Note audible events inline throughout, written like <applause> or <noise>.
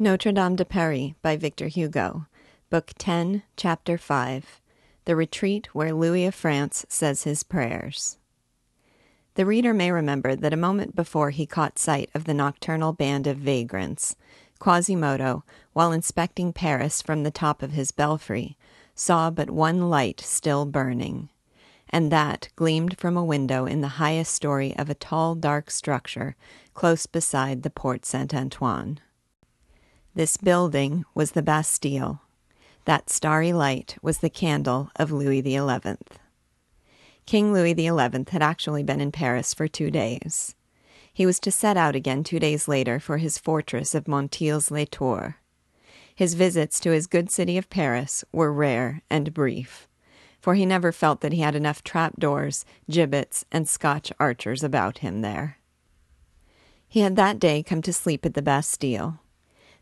Notre Dame de Paris by Victor Hugo, Book 10, Chapter 5 The Retreat Where Louis of France Says His Prayers. The reader may remember that a moment before he caught sight of the nocturnal band of vagrants, Quasimodo, while inspecting Paris from the top of his belfry, saw but one light still burning, and that gleamed from a window in the highest story of a tall, dark structure close beside the Porte Saint Antoine. This building was the Bastille. That starry light was the candle of Louis XI. King Louis XI had actually been in Paris for two days. He was to set out again two days later for his fortress of Montilz les Tours. His visits to his good city of Paris were rare and brief, for he never felt that he had enough trapdoors, gibbets, and Scotch archers about him there. He had that day come to sleep at the Bastille.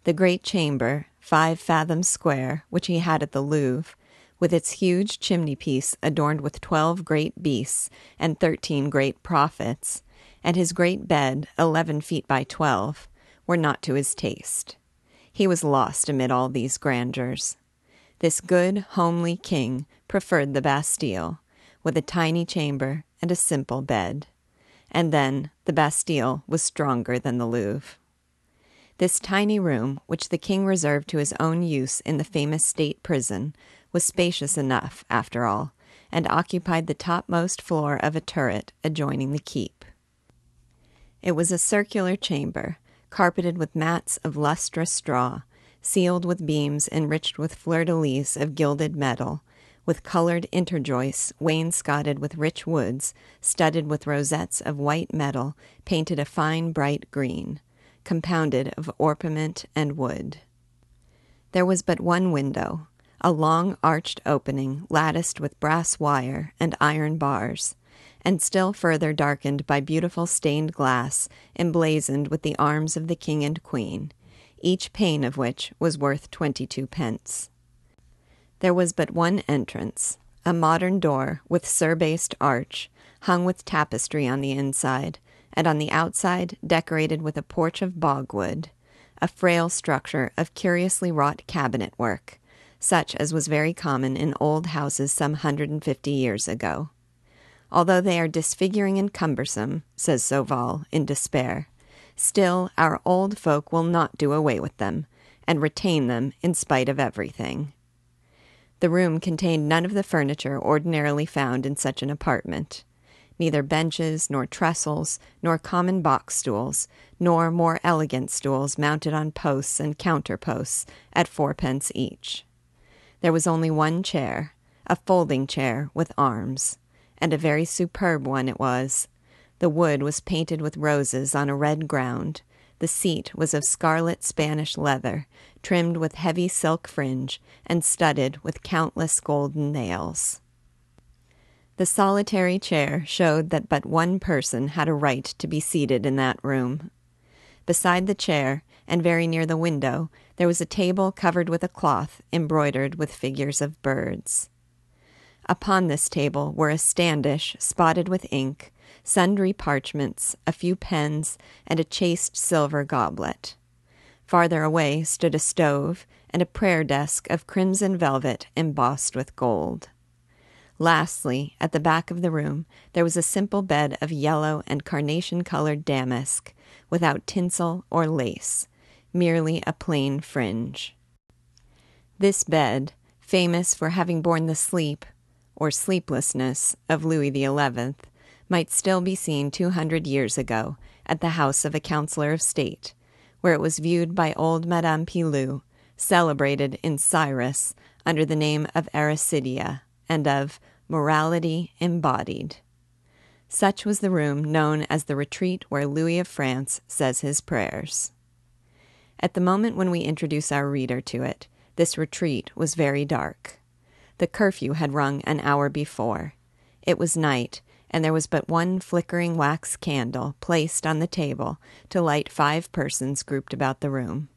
The great chamber, five fathoms square, which he had at the Louvre, with its huge chimney piece adorned with twelve great beasts and thirteen great prophets, and his great bed, eleven feet by twelve, were not to his taste. He was lost amid all these grandeurs. This good, homely king preferred the Bastille, with a tiny chamber and a simple bed. And then the Bastille was stronger than the Louvre. This tiny room, which the king reserved to his own use in the famous state prison, was spacious enough, after all, and occupied the topmost floor of a turret adjoining the keep. It was a circular chamber, carpeted with mats of lustrous straw, ceiled with beams enriched with fleur de lis of gilded metal, with colored interjoists wainscoted with rich woods, studded with rosettes of white metal painted a fine bright green compounded of orpiment and woad. There was but one window, a long arched opening latticed with brass wire and iron bars, and still further darkened by beautiful stained glass emblazoned with the arms of the king and queen, each pane of which was worth twenty two pence. There was but one entrance, a modern door with surbased arch, hung with tapestry on the inside, and on the outside decorated with a porch of bogwood, a frail structure of curiously wrought cabinet work, such as was very common in old houses some hundred and fifty years ago. Although they are disfiguring and cumbersome, says Sauval in despair, still our old folk will not do away with them, and retain them in spite of everything. The room contained none of the furniture ordinarily found in such an apartment neither benches, nor trestles, nor common box stools, nor more elegant stools mounted on posts and counterposts at fourpence each. There was only one chair, a folding chair with arms, and a very superb one it was. The wood was painted with roses on a red ground. The seat was of scarlet Spanish leather, trimmed with heavy silk fringe, and studded with countless golden nails. The solitary chair showed that but one person had a right to be seated in that room. Beside the chair, and very near the window, there was a table covered with a cloth embroidered with figures of birds. Upon this table were a standish spotted with ink, sundry parchments, a few pens, and a chased silver goblet. Farther away stood a stove and a prayer desk of crimson velvet embossed with gold. Lastly, at the back of the room, there was a simple bed of yellow and carnation colored damask, without tinsel or lace, merely a plain fringe. This bed, famous for having borne the sleep or sleeplessness of Louis XI, might still be seen two hundred years ago at the house of a councillor of state, where it was viewed by old Madame Pilou, celebrated in Cyrus under the name of Ericidia and of morality embodied. Such was the room known as the retreat where Louis of France says his prayers. At the moment when we introduce our reader to it, this retreat was very dark. The curfew had rung an hour before. It was night, and there was but one flickering wax candle placed on the table to light five persons grouped about the room.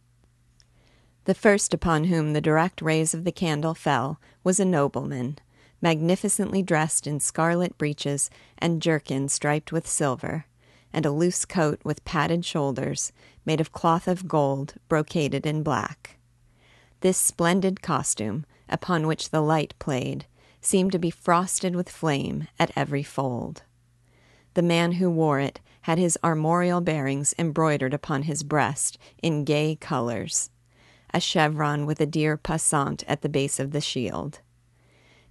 The first upon whom the direct rays of the candle fell was a nobleman, magnificently dressed in scarlet breeches and jerkin striped with silver, and a loose coat with padded shoulders made of cloth of gold brocaded in black. This splendid costume, upon which the light played, seemed to be frosted with flame at every fold. The man who wore it had his armorial bearings embroidered upon his breast in gay colors, a chevron with a deer passant at the base of the shield.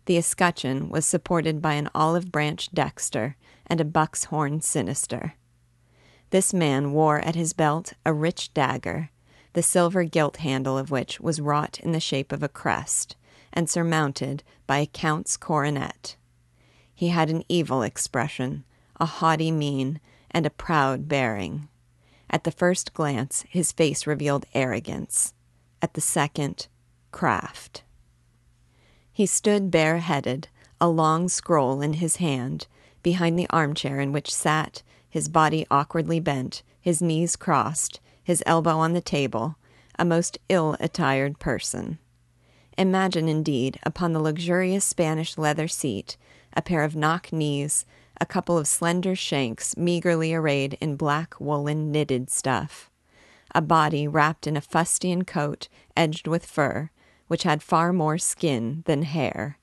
The escutcheon was supported by an olive branch dexter and a buck's horn sinister. This man wore at his belt a rich dagger, the silver gilt handle of which was wrought in the shape of a crest, and surmounted by a count's coronet. He had an evil expression, a haughty mien, and a proud bearing. At the first glance, his face revealed arrogance. At the second, craft. He stood bareheaded, a long scroll in his hand, behind the armchair in which sat, his body awkwardly bent, his knees crossed, his elbow on the table, a most ill attired person. Imagine, indeed, upon the luxurious Spanish leather seat, a pair of knock knees, a couple of slender shanks meagerly arrayed in black woolen knitted stuff, a body wrapped in a fustian coat edged with fur, which had far more skin than hair.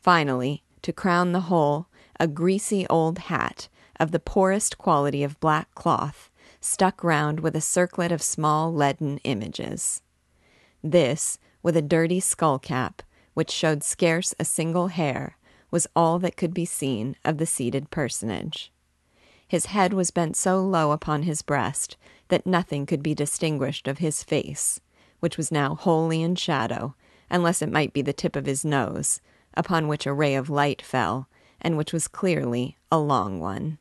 Finally, to crown the whole, a greasy old hat of the poorest quality of black cloth, stuck round with a circlet of small leaden images. This, with a dirty skull cap, which showed scarce a single hair, was all that could be seen of the seated personage. His head was bent so low upon his breast that nothing could be distinguished of his face, which was now wholly in shadow, unless it might be the tip of his nose, upon which a ray of light fell, and which was clearly a long one.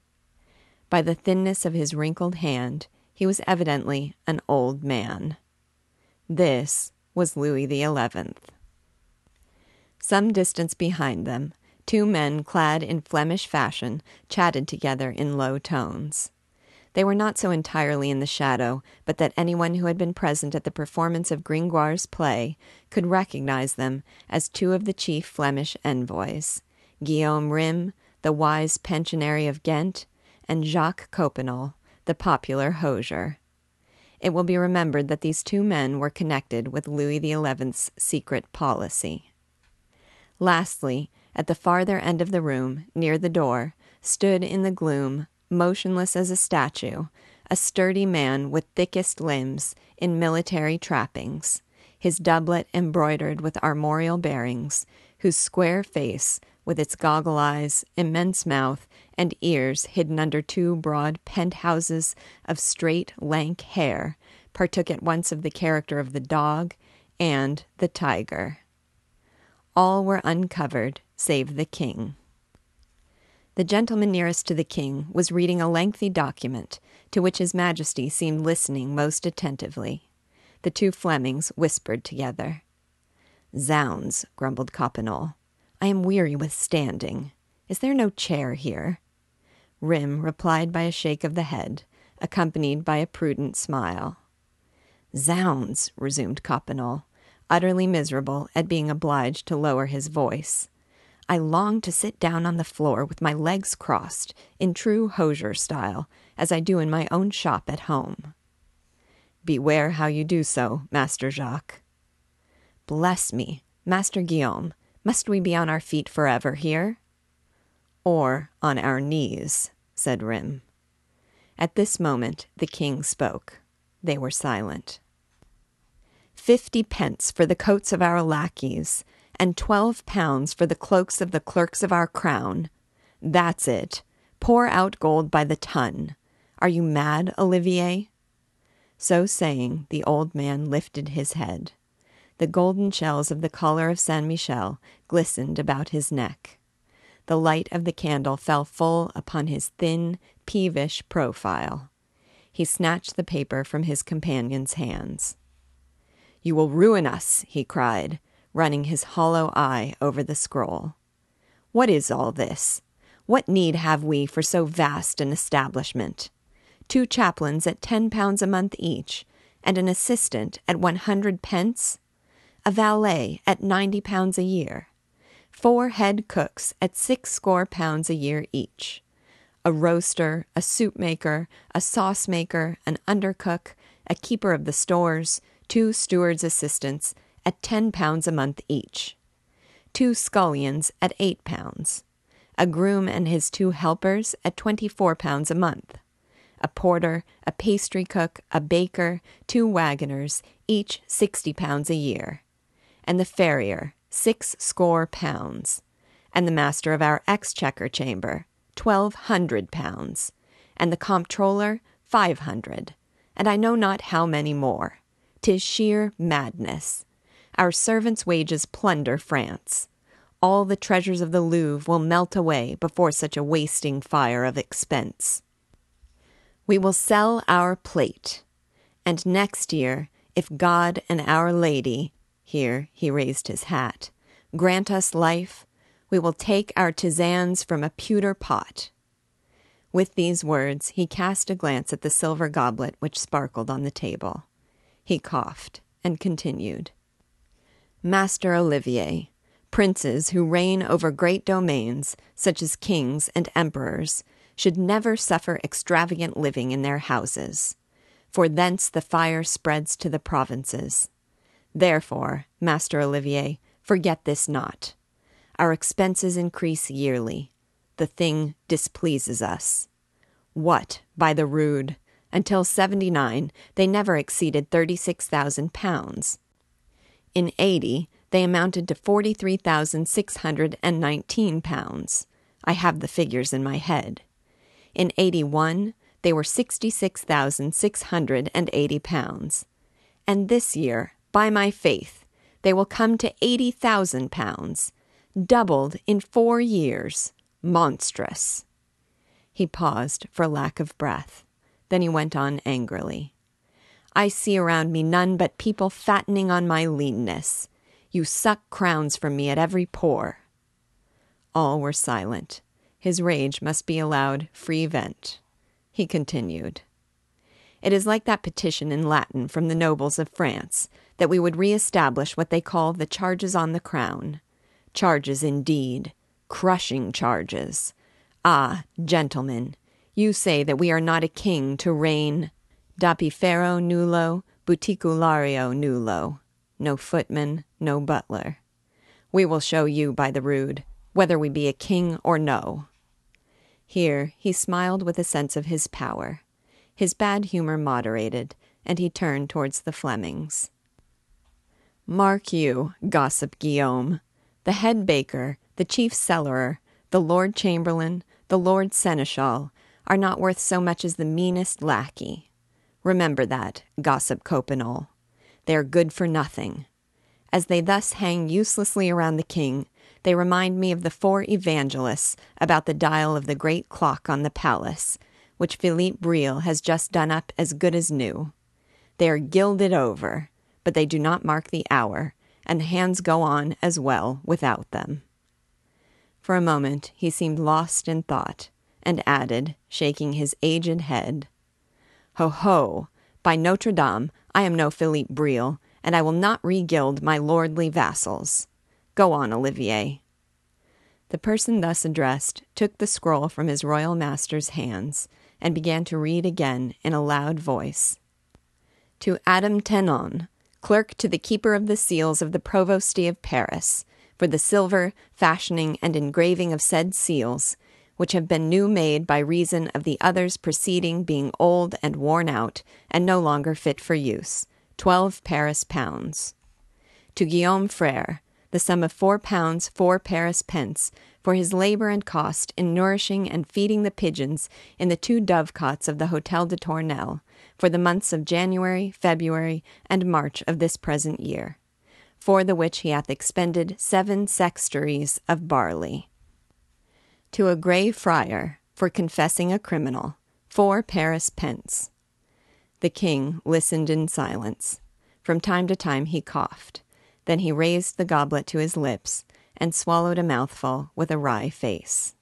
By the thinness of his wrinkled hand, he was evidently an old man. This was Louis the Eleventh. Some distance behind them, two men clad in Flemish fashion chatted together in low tones. They were not so entirely in the shadow, but that anyone who had been present at the performance of Gringoire's play could recognize them as two of the chief Flemish envoys Guillaume Rym, the wise pensionary of Ghent, and Jacques Coppenole, the popular hosier. It will be remembered that these two men were connected with Louis XI's secret policy. Lastly, at the farther end of the room, near the door, stood in the gloom, motionless as a statue, a sturdy man with thickest limbs, in military trappings, his doublet embroidered with armorial bearings, whose square face, with its goggle eyes, immense mouth, and ears hidden under two broad penthouses of straight, lank hair, partook at once of the character of the dog and the tiger. All were uncovered save the king. The gentleman nearest to the king was reading a lengthy document to which his majesty seemed listening most attentively. The two Flemings whispered together. Zounds, grumbled Coppenole. I am weary with standing. Is there no chair here? Rym replied by a shake of the head, accompanied by a prudent smile. Zounds, resumed Coppenole, utterly miserable at being obliged to lower his voice. I long to sit down on the floor with my legs crossed, in true hosier style, as I do in my own shop at home. Beware how you do so, Master Jacques. Bless me, Master Guillaume, must we be on our feet forever here? Or on our knees, said Rym. At this moment the king spoke. They were silent. Fifty pence for the coats of our lackeys, and twelve pounds for the cloaks of the clerks of our crown. That's it. Pour out gold by the ton. Are you mad, Olivier? So saying, the old man lifted his head. The golden shells of the collar of Saint Michel glistened about his neck the light of the candle fell full upon his thin, peevish profile. He snatched the paper from his companion's hands. You will ruin us, he cried, running his hollow eye over the scroll. What is all this? What need have we for so vast an establishment? Two chaplains at ten pounds a month each, and an assistant at one hundred pence? A valet at ninety pounds a year? four head cooks at six score pounds a year each. a roaster, a soup maker, a sauce maker, an undercook, a keeper of the stores, two steward's assistants, at ten pounds a month each, two scullions at eight pounds, a groom and his two helpers at twenty four pounds a month, a porter, a pastry cook, a baker, two wagoners, each sixty pounds a year, and the farrier, six score pounds, and the master of our exchequer chamber, twelve hundred pounds, and the comptroller, five hundred, and I know not how many more. Tis sheer madness. Our servants' wages plunder France. All the treasures of the Louvre will melt away before such a wasting fire of expense. We will sell our plate, and next year, if God and Our Lady, here he raised his hat, grant us life, we will take our tisanes from a pewter pot. With these words, he cast a glance at the silver goblet which sparkled on the table. He coughed and continued. Master Olivier, princes who reign over great domains, such as kings and emperors, should never suffer extravagant living in their houses, for thence the fire spreads to the provinces. Therefore, Master Olivier, forget this not. Our expenses increase yearly. The thing displeases us. What, by the rood, until seventy nine, they never exceeded thirty six thousand pounds. In eighty, they amounted to forty three thousand six hundred and nineteen pounds. I have the figures in my head. In 81, they were 66,680 pounds. And this year, by my faith, they will come to 80,000 pounds, doubled in four years. Monstrous. He paused for lack of breath. Then he went on angrily. I see around me none but people fattening on my leanness. You suck crowns from me at every pore. All were silent. His rage must be allowed free vent. He continued. It is like that petition in Latin from the nobles of France that we would re-establish what they call the charges on the crown. Charges indeed, crushing charges. Ah, gentlemen, you say that we are not a king to reign dapifero nullo, buticulario nullo. No footman, no butler. We will show you by the rood whether we be a king or no. Here he smiled with a sense of his power. His bad humor moderated, and he turned towards the Flemings. Mark you, gossip Guillaume, the head baker, the chief cellarer, the lord chamberlain, the lord seneschal, are not worth so much as the meanest lackey. Remember that, gossip Coppenole. They are good for nothing. As they thus hang uselessly around the king, they remind me of the four evangelists about the dial of the great clock on the palace, which Philippe Brille has just done up as good as new. They are gilded over, but they do not mark the hour, and the hands go on as well without them. For a moment he seemed lost in thought, and added, shaking his aged head, Ho, ho! By Notre Dame, I am no Philippe Brille, and I will not regild my lordly vassals. Go on, Olivier. The person thus addressed took the scroll from his royal master's hands and began to read again in a loud voice. To Adam Tenon, clerk to the keeper of the seals of the Provosty of Paris, for the silver, fashioning, and engraving of said seals, which have been new made by reason of the others preceding being old and worn out, and no longer fit for use, twelve Paris pounds. To Guillaume Frere, the sum of four pounds four Paris pence for his labor and cost in nourishing and feeding the pigeons in the two dovecots of the Hotel de Tournelle for the months of January, February, and March of this present year, for the which he hath expended seven sextaries of barley. To a grey friar, for confessing a criminal, four Paris pence. The king listened in silence. From time to time he coughed. Then he raised the goblet to his lips and swallowed a mouthful with a wry face.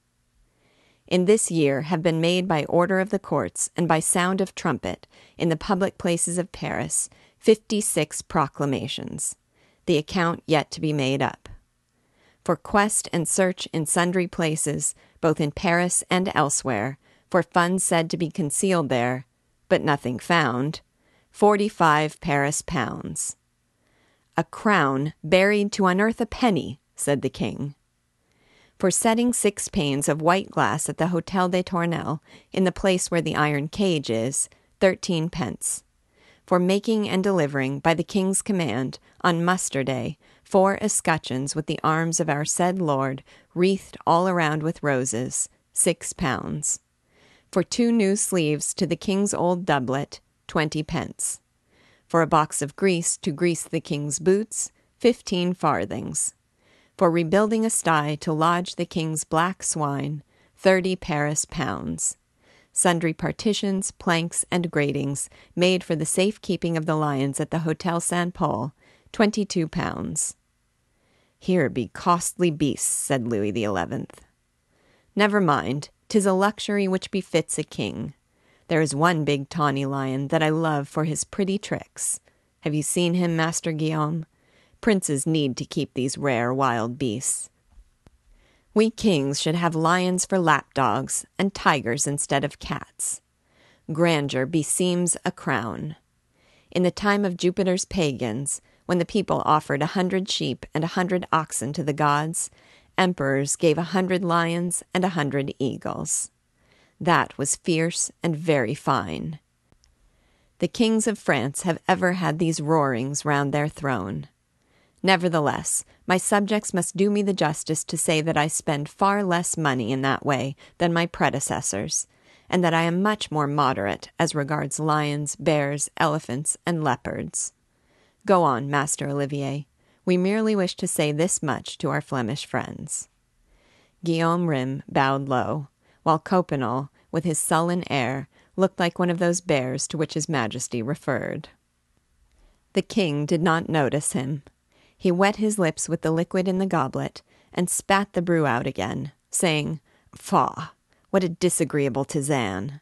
In this year have been made by order of the courts and by sound of trumpet in the public places of Paris fifty six proclamations, the account yet to be made up. For quest and search in sundry places, both in Paris and elsewhere, for funds said to be concealed there, but nothing found, forty five Paris pounds. A crown buried to unearth a penny, said the king. For setting six panes of white glass at the Hotel des Tournelles, in the place where the iron cage is, thirteen pence. For making and delivering, by the king's command, on muster day, four escutcheons with the arms of our said lord, wreathed all around with roses, six pounds. For two new sleeves to the king's old doublet, twenty pence for a box of grease to grease the king's boots, fifteen farthings. For rebuilding a sty to lodge the king's black swine, thirty Paris pounds. Sundry partitions, planks, and gratings made for the safe keeping of the lions at the Hotel St. Paul, twenty two pounds. Here be costly beasts, said Louis the Eleventh. Never mind, tis a luxury which befits a king. There is one big tawny lion that I love for his pretty tricks. Have you seen him, Master Guillaume? Princes need to keep these rare wild beasts. We kings should have lions for lapdogs and tigers instead of cats. Grandeur beseems a crown. In the time of Jupiter's pagans, when the people offered a hundred sheep and a hundred oxen to the gods, emperors gave a hundred lions and a hundred eagles. That was fierce and very fine. The kings of France have ever had these roarings round their throne. Nevertheless, my subjects must do me the justice to say that I spend far less money in that way than my predecessors, and that I am much more moderate as regards lions, bears, elephants, and leopards. Go on, Master Olivier. We merely wish to say this much to our Flemish friends. Guillaume Rym bowed low, while Coppenole, with his sullen air, looked like one of those bears to which his majesty referred. The king did not notice him. He wet his lips with the liquid in the goblet and spat the brew out again, saying, Faugh! What a disagreeable tisane!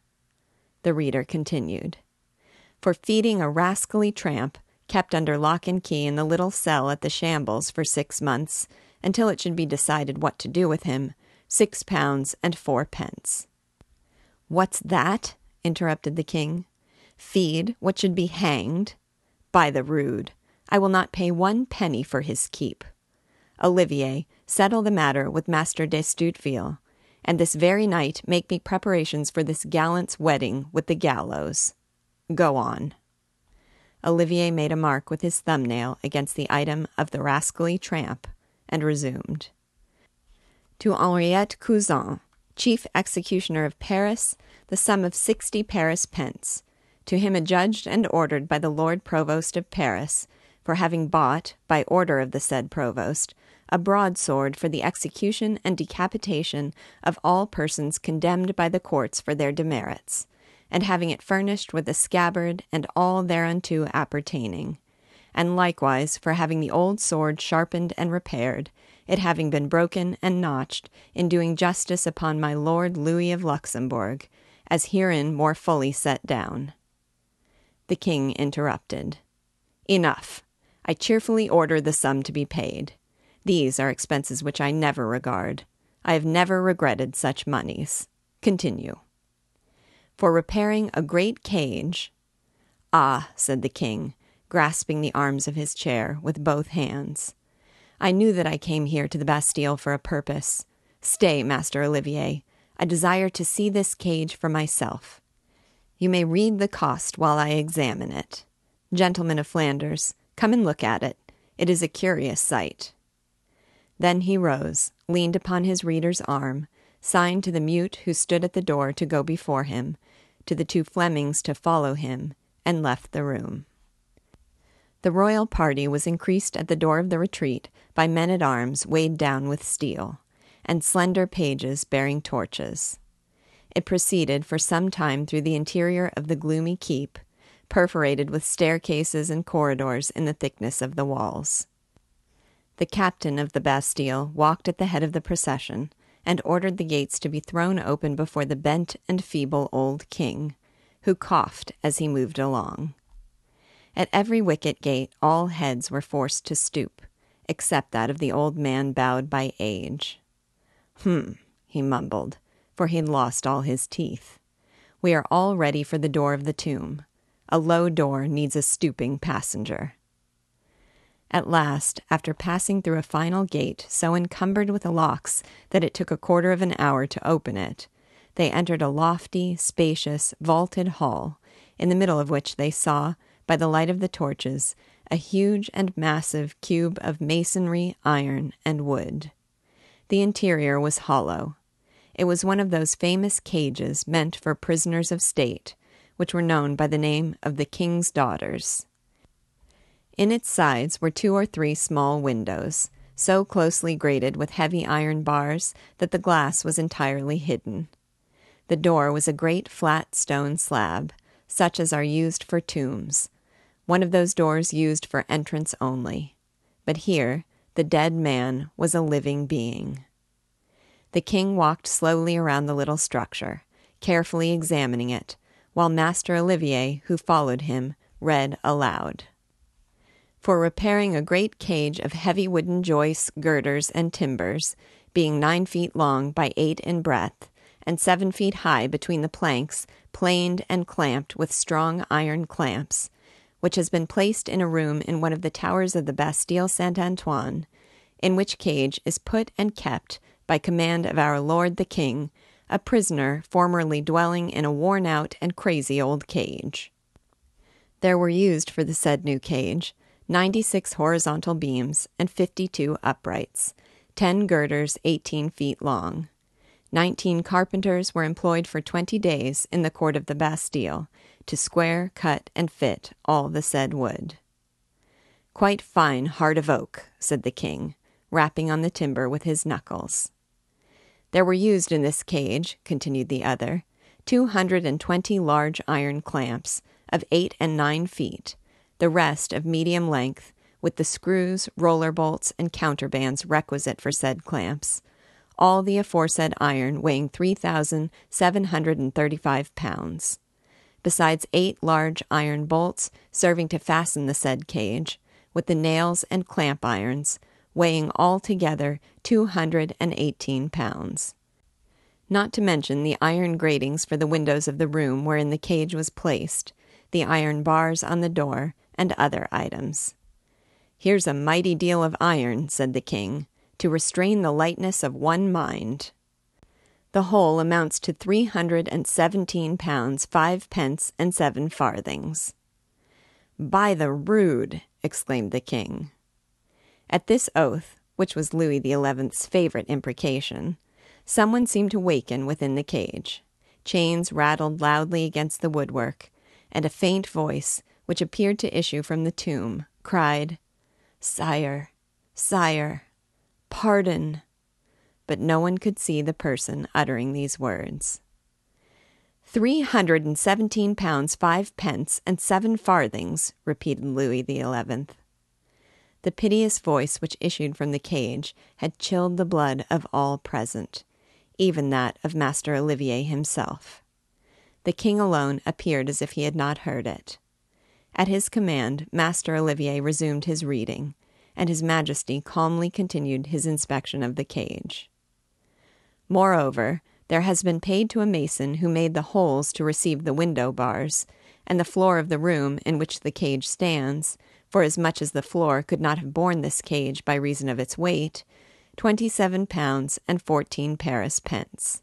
The reader continued. For feeding a rascally tramp, kept under lock and key in the little cell at the shambles for six months, until it should be decided what to do with him, six pounds and four pence. What's that? interrupted the king. Feed what should be hanged? By the rood, I will not pay one penny for his keep. Olivier, settle the matter with Master d'Estouteville, and this very night make me preparations for this gallant's wedding with the gallows. Go on. Olivier made a mark with his thumbnail against the item of the rascally tramp, and resumed. To Henriette Cousin, chief executioner of Paris, the sum of sixty Paris pence, to him adjudged and ordered by the Lord Provost of Paris, for having bought, by order of the said Provost, a broadsword for the execution and decapitation of all persons condemned by the courts for their demerits, and having it furnished with a scabbard and all thereunto appertaining, and likewise for having the old sword sharpened and repaired, it having been broken and notched in doing justice upon my Lord Louis of Luxembourg, as herein more fully set down. The king interrupted. Enough. I cheerfully order the sum to be paid. These are expenses which I never regard. I have never regretted such moneys. Continue. For repairing a great cage. Ah, said the king, grasping the arms of his chair with both hands. I knew that I came here to the Bastille for a purpose. Stay, Master Olivier. I desire to see this cage for myself. You may read the cost while I examine it. Gentlemen of Flanders, come and look at it. It is a curious sight. Then he rose, leaned upon his reader's arm, signed to the mute who stood at the door to go before him, to the two Flemings to follow him, and left the room. The royal party was increased at the door of the retreat by men at arms weighed down with steel, and slender pages bearing torches. It proceeded for some time through the interior of the gloomy keep, perforated with staircases and corridors in the thickness of the walls. The captain of the Bastille walked at the head of the procession, and ordered the gates to be thrown open before the bent and feeble old king, who coughed as he moved along. At every wicket gate all heads were forced to stoop, except that of the old man bowed by age. Hm, he mumbled, for he had lost all his teeth. We are all ready for the door of the tomb. A low door needs a stooping passenger. At last, after passing through a final gate so encumbered with locks that it took a quarter of an hour to open it, they entered a lofty, spacious, vaulted hall, in the middle of which they saw, by the light of the torches, a huge and massive cube of masonry, iron, and wood. The interior was hollow. It was one of those famous cages meant for prisoners of state, which were known by the name of the King's Daughters. In its sides were two or three small windows, so closely grated with heavy iron bars that the glass was entirely hidden. The door was a great flat stone slab, such as are used for tombs, one of those doors used for entrance only. But here, the dead man was a living being. The king walked slowly around the little structure, carefully examining it, while Master Olivier, who followed him, read aloud. For repairing a great cage of heavy wooden joists, girders, and timbers, being nine feet long by eight in breadth, and seven feet high between the planks, planed and clamped with strong iron clamps, which has been placed in a room in one of the towers of the Bastille Saint Antoine, in which cage is put and kept, by command of our Lord the King, a prisoner formerly dwelling in a worn out and crazy old cage. There were used for the said new cage 96 horizontal beams and 52 uprights, 10 girders 18 feet long. Nineteen carpenters were employed for twenty days in the court of the Bastille to square, cut, and fit all the said wood. Quite fine heart of oak, said the king, rapping on the timber with his knuckles. There were used in this cage, continued the other, two hundred and twenty large iron clamps of eight and nine feet, the rest of medium length, with the screws, roller bolts, and counterbands requisite for said clamps, all the aforesaid iron weighing 3,735 pounds, besides eight large iron bolts serving to fasten the said cage, with the nails and clamp irons, weighing altogether 218 pounds. Not to mention the iron gratings for the windows of the room wherein the cage was placed, the iron bars on the door, and other items. Here's a mighty deal of iron, said the king, to restrain the lightness of one mind. The whole amounts to three hundred and seventeen pounds five pence and seven farthings. By the rood! exclaimed the king. At this oath, which was Louis XI's favorite imprecation, someone seemed to waken within the cage. Chains rattled loudly against the woodwork, and a faint voice, which appeared to issue from the tomb, cried, Sire, sire, Pardon! But no one could see the person uttering these words. Three hundred and seventeen pounds five pence and seven farthings, repeated Louis the Eleventh. The piteous voice which issued from the cage had chilled the blood of all present, even that of Master Olivier himself. The king alone appeared as if he had not heard it. At his command, Master Olivier resumed his reading, and His Majesty calmly continued his inspection of the cage. Moreover, there has been paid to a mason who made the holes to receive the window bars, and the floor of the room in which the cage stands, for as much as the floor could not have borne this cage by reason of its weight, twenty seven pounds and fourteen Paris pence.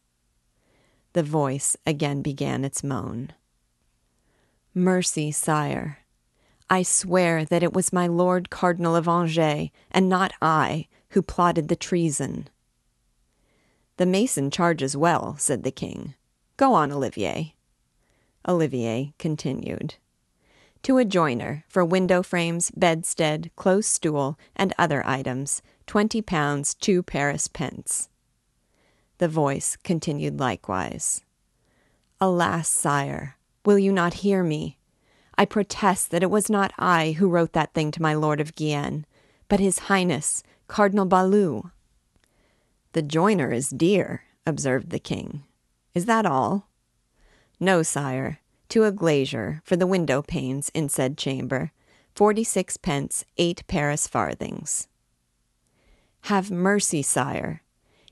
The voice again began its moan. Mercy, sire, I swear that it was my Lord Cardinal of Angers, and not I, who plotted the treason. The mason charges well, said the king. Go on, Olivier. Olivier continued. To a joiner, for window frames, bedstead, close stool, and other items, twenty pounds two Paris pence. The voice continued likewise. Alas, sire, will you not hear me? I protest that it was not I who wrote that thing to my Lord of Guienne, but His Highness, Cardinal Balue. The joiner is dear, observed the king. Is that all? No, sire, to a glazier for the window panes in said chamber, forty six pence, eight Paris farthings. Have mercy, sire.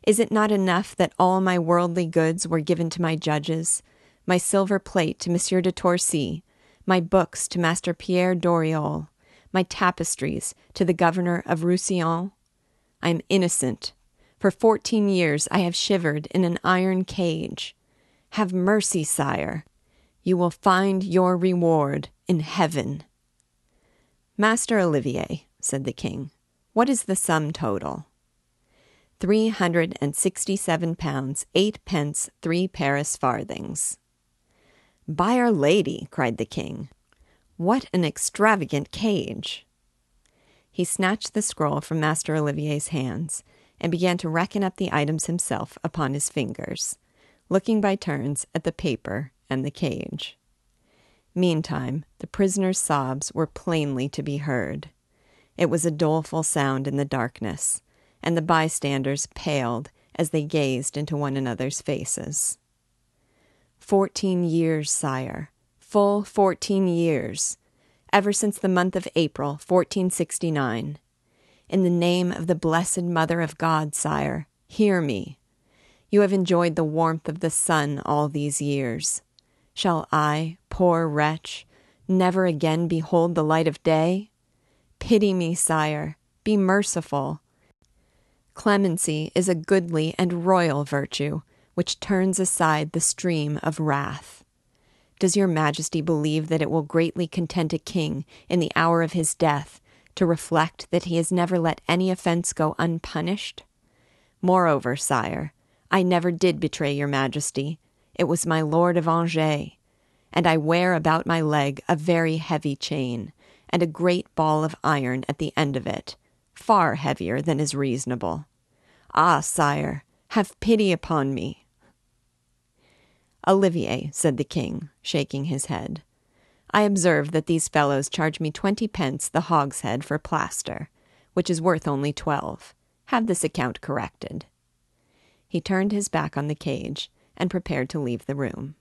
Is it not enough that all my worldly goods were given to my judges? My silver plate to Monsieur de Torcy, my books to Master Pierre Doriol, my tapestries to the governor of Roussillon? I am innocent. For fourteen years I have shivered in an iron cage. Have mercy, sire. You will find your reward in heaven. Master Olivier, said the king, what is the sum total? Three hundred and sixty-seven pounds, eight pence, three Paris farthings. By Our Lady, cried the king, what an extravagant cage! He snatched the scroll from Master Olivier's hands and began to reckon up the items himself upon his fingers, looking by turns at the paper and the cage. Meantime, the prisoner's sobs were plainly to be heard. It was a doleful sound in the darkness, and the bystanders paled as they gazed into one another's faces. Fourteen years, sire, full fourteen years, ever since the month of April, 1469. In the name of the Blessed Mother of God, sire, hear me. You have enjoyed the warmth of the sun all these years. Shall I, poor wretch, never again behold the light of day? Pity me, sire, be merciful. Clemency is a goodly and royal virtue which turns aside the stream of wrath. Does your majesty believe that it will greatly content a king in the hour of his death to reflect that he has never let any offense go unpunished? Moreover, sire, I never did betray your majesty. It was my lord of Angers, and I wear about my leg a very heavy chain, and a great ball of iron at the end of it, far heavier than is reasonable. Ah, sire, have pity upon me. Olivier, said the king, shaking his head, I observe that these fellows charge me twenty pence the hogshead for plaster, which is worth only twelve. Have this account corrected. He turned his back on the cage and prepared to leave the room.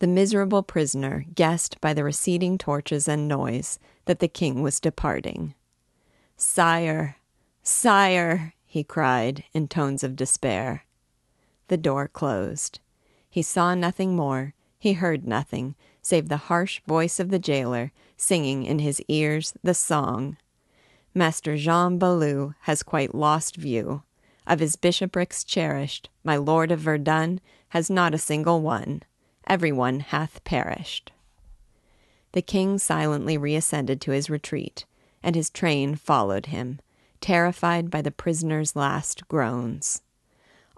The miserable prisoner guessed by the receding torches and noise that the king was departing. Sire, sire, he cried in tones of despair. The door closed. He saw nothing more, he heard nothing, save the harsh voice of the jailer singing in his ears the song Master Jean Balue has quite lost view. Of his bishoprics cherished, my lord of Verdun has not a single one. Every one hath perished. The king silently reascended to his retreat, and his train followed him, terrified by the prisoner's last groans.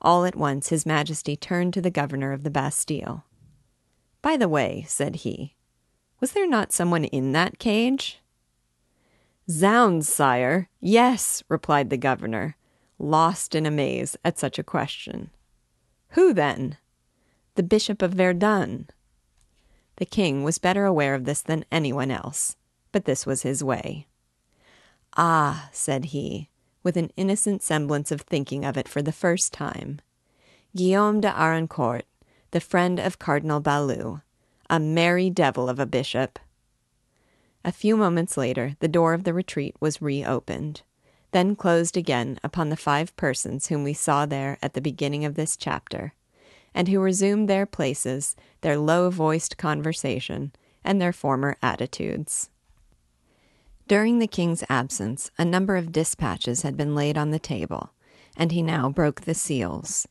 All at once his majesty turned to the governor of the Bastille. By the way, said he, was there not someone in that cage? Zounds, sire, yes, replied the governor, lost in amaze at such a question. Who then? The Bishop of Verdun. The king was better aware of this than anyone else, but this was his way. Ah, said he, with an innocent semblance of thinking of it for the first time. Guillaume de Harancourt, the friend of Cardinal Balue, a merry devil of a bishop. A few moments later, the door of the retreat was reopened, then closed again upon the five persons whom we saw there at the beginning of this chapter, and who resumed their places, their low voiced conversation, and their former attitudes. During the king's absence, a number of dispatches had been laid on the table, and he now broke the seals.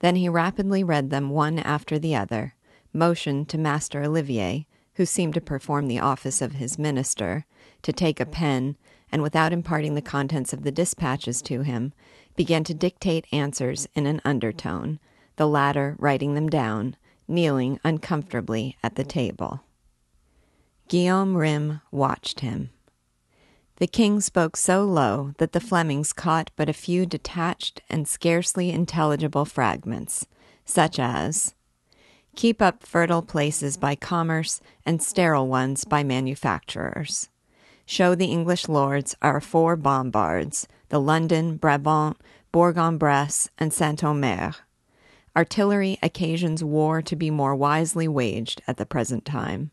Then he rapidly read them one after the other, motioned to Master Olivier, who seemed to perform the office of his minister, to take a pen, and without imparting the contents of the dispatches to him, began to dictate answers in an undertone, the latter writing them down, kneeling uncomfortably at the table. Guillaume Rym watched him. The king spoke so low that the Flemings caught but a few detached and scarcely intelligible fragments, such as Keep up fertile places by commerce and sterile ones by manufacturers. Show the English lords our four bombards, the London, Brabant, Bourg-en-Bresse, and Saint-Omer. Artillery occasions war to be more wisely waged at the present time.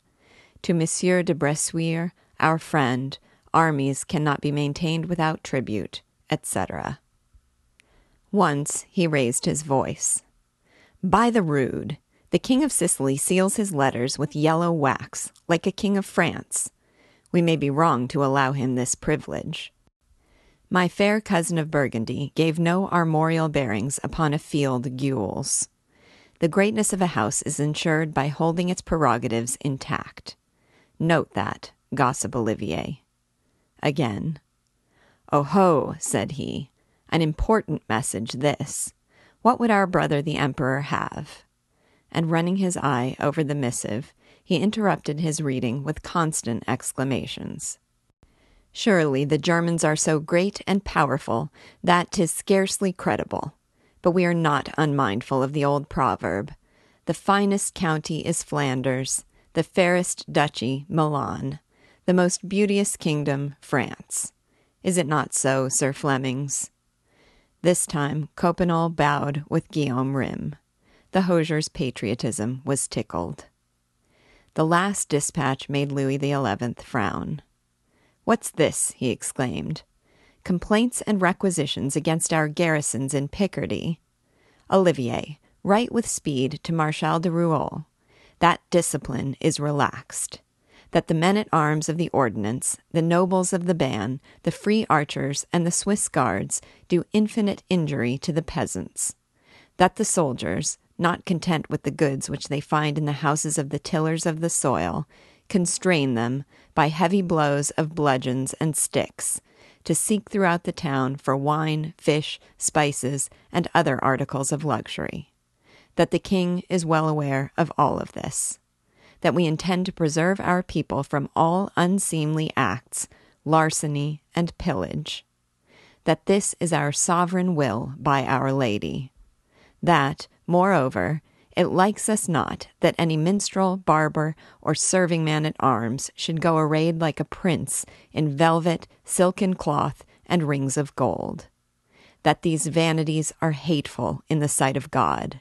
To Monsieur de Bressuire, our friend, armies cannot be maintained without tribute, etc. Once he raised his voice. By the rood, The King of Sicily seals his letters with yellow wax, like a King of France. We may be wrong to allow him this privilege. My fair cousin of Burgundy gave no armorial bearings upon a field gules. The greatness of a house is ensured by holding its prerogatives intact. Note that, gossip Olivier. Again. Oh ho, said he, an important message this. What would our brother the Emperor have? And running his eye over the missive, he interrupted his reading with constant exclamations. Surely the Germans are so great and powerful that 'tis scarcely credible. But we are not unmindful of the old proverb The finest county is Flanders, the fairest duchy, Milan, the most beauteous kingdom, France. Is it not so, Sir Flemings? This time Coppenole bowed with Guillaume Rym. The hosier's patriotism was tickled. The last dispatch made Louis XI frown. What's this? he exclaimed complaints and requisitions against our garrisons in Picardy. Olivier, write with speed to Marshal de Rouault. That discipline is relaxed. That the men at arms of the ordnance, the nobles of the ban, the free archers, and the Swiss guards do infinite injury to the peasants. That the soldiers, not content with the goods which they find in the houses of the tillers of the soil, constrain them, by heavy blows of bludgeons and sticks, to seek throughout the town for wine, fish, spices, and other articles of luxury. That the king is well aware of all of this. That we intend to preserve our people from all unseemly acts, larceny, and pillage. That this is our sovereign will by Our Lady. That, moreover, it likes us not that any minstrel, barber, or serving man at arms should go arrayed like a prince in velvet, silken cloth, and rings of gold. That these vanities are hateful in the sight of God.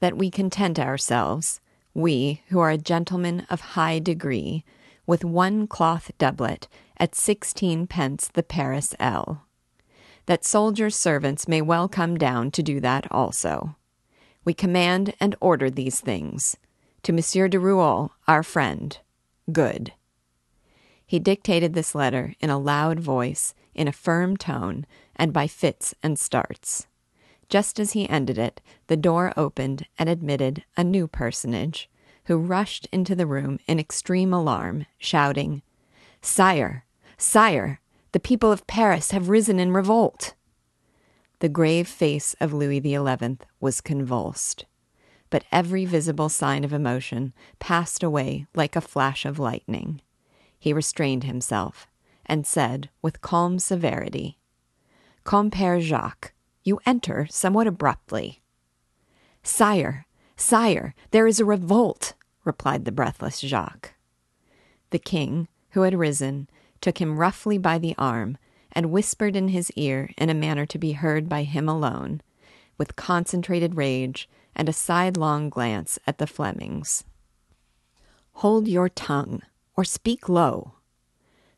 That we content ourselves, we who are gentlemen of high degree, with one cloth doublet at sixteen pence the Paris ell. That soldiers' servants may well come down to do that also we command and order these things. To Monsieur de Rouault, our friend. Good. He dictated this letter in a loud voice, in a firm tone, and by fits and starts. Just as he ended it, the door opened and admitted a new personage, who rushed into the room in extreme alarm, shouting, Sire, sire, the people of Paris have risen in revolt. The grave face of Louis XI was convulsed, but every visible sign of emotion passed away like a flash of lightning. He restrained himself and said with calm severity, Compere Jacques, you enter somewhat abruptly. Sire, sire, there is a revolt, replied the breathless Jacques. The king, who had risen, took him roughly by the arm and whispered in his ear in a manner to be heard by him alone, with concentrated rage and a sidelong glance at the Flemings. Hold your tongue, or speak low.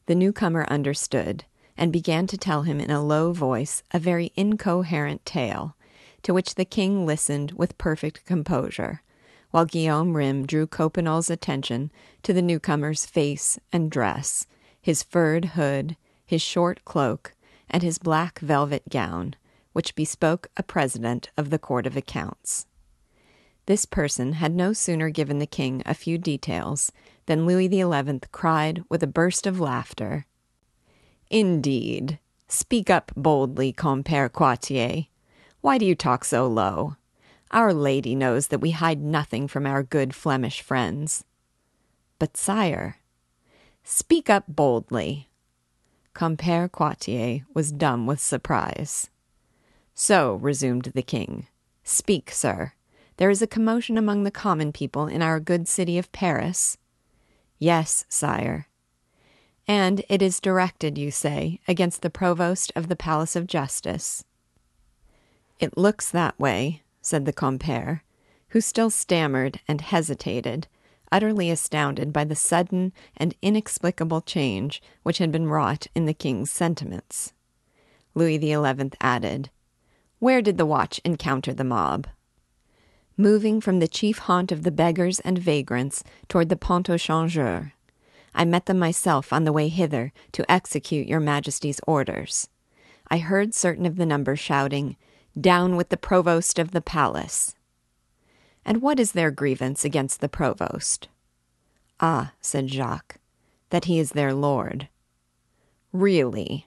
The newcomer understood, and began to tell him in a low voice a very incoherent tale, to which the king listened with perfect composure, while Guillaume Rym drew Coppenole's attention to the newcomer's face and dress, his furred hood, his short cloak, and his black velvet gown, which bespoke a president of the Court of Accounts. This person had no sooner given the king a few details than Louis XI cried with a burst of laughter, Indeed! Speak up boldly, Compere Coictier. Why do you talk so low? Our lady knows that we hide nothing from our good Flemish friends. But, sire, speak up boldly. Compere Coictier was dumb with surprise. So, resumed the king, speak, sir. There is a commotion among the common people in our good city of Paris. Yes, sire. And it is directed, you say, against the provost of the Palace of Justice. It looks that way, said the compere, who still stammered and hesitated, utterly astounded by the sudden and inexplicable change which had been wrought in the king's sentiments. Louis XI added, Where did the watch encounter the mob? moving from the chief haunt of the beggars and vagrants toward the Pont aux Changeurs. I met them myself on the way hither to execute your Majesty's orders. I heard certain of the number shouting, Down with the provost of the palace. And what is their grievance against the provost? Ah, said Jacques, that he is their lord. Really?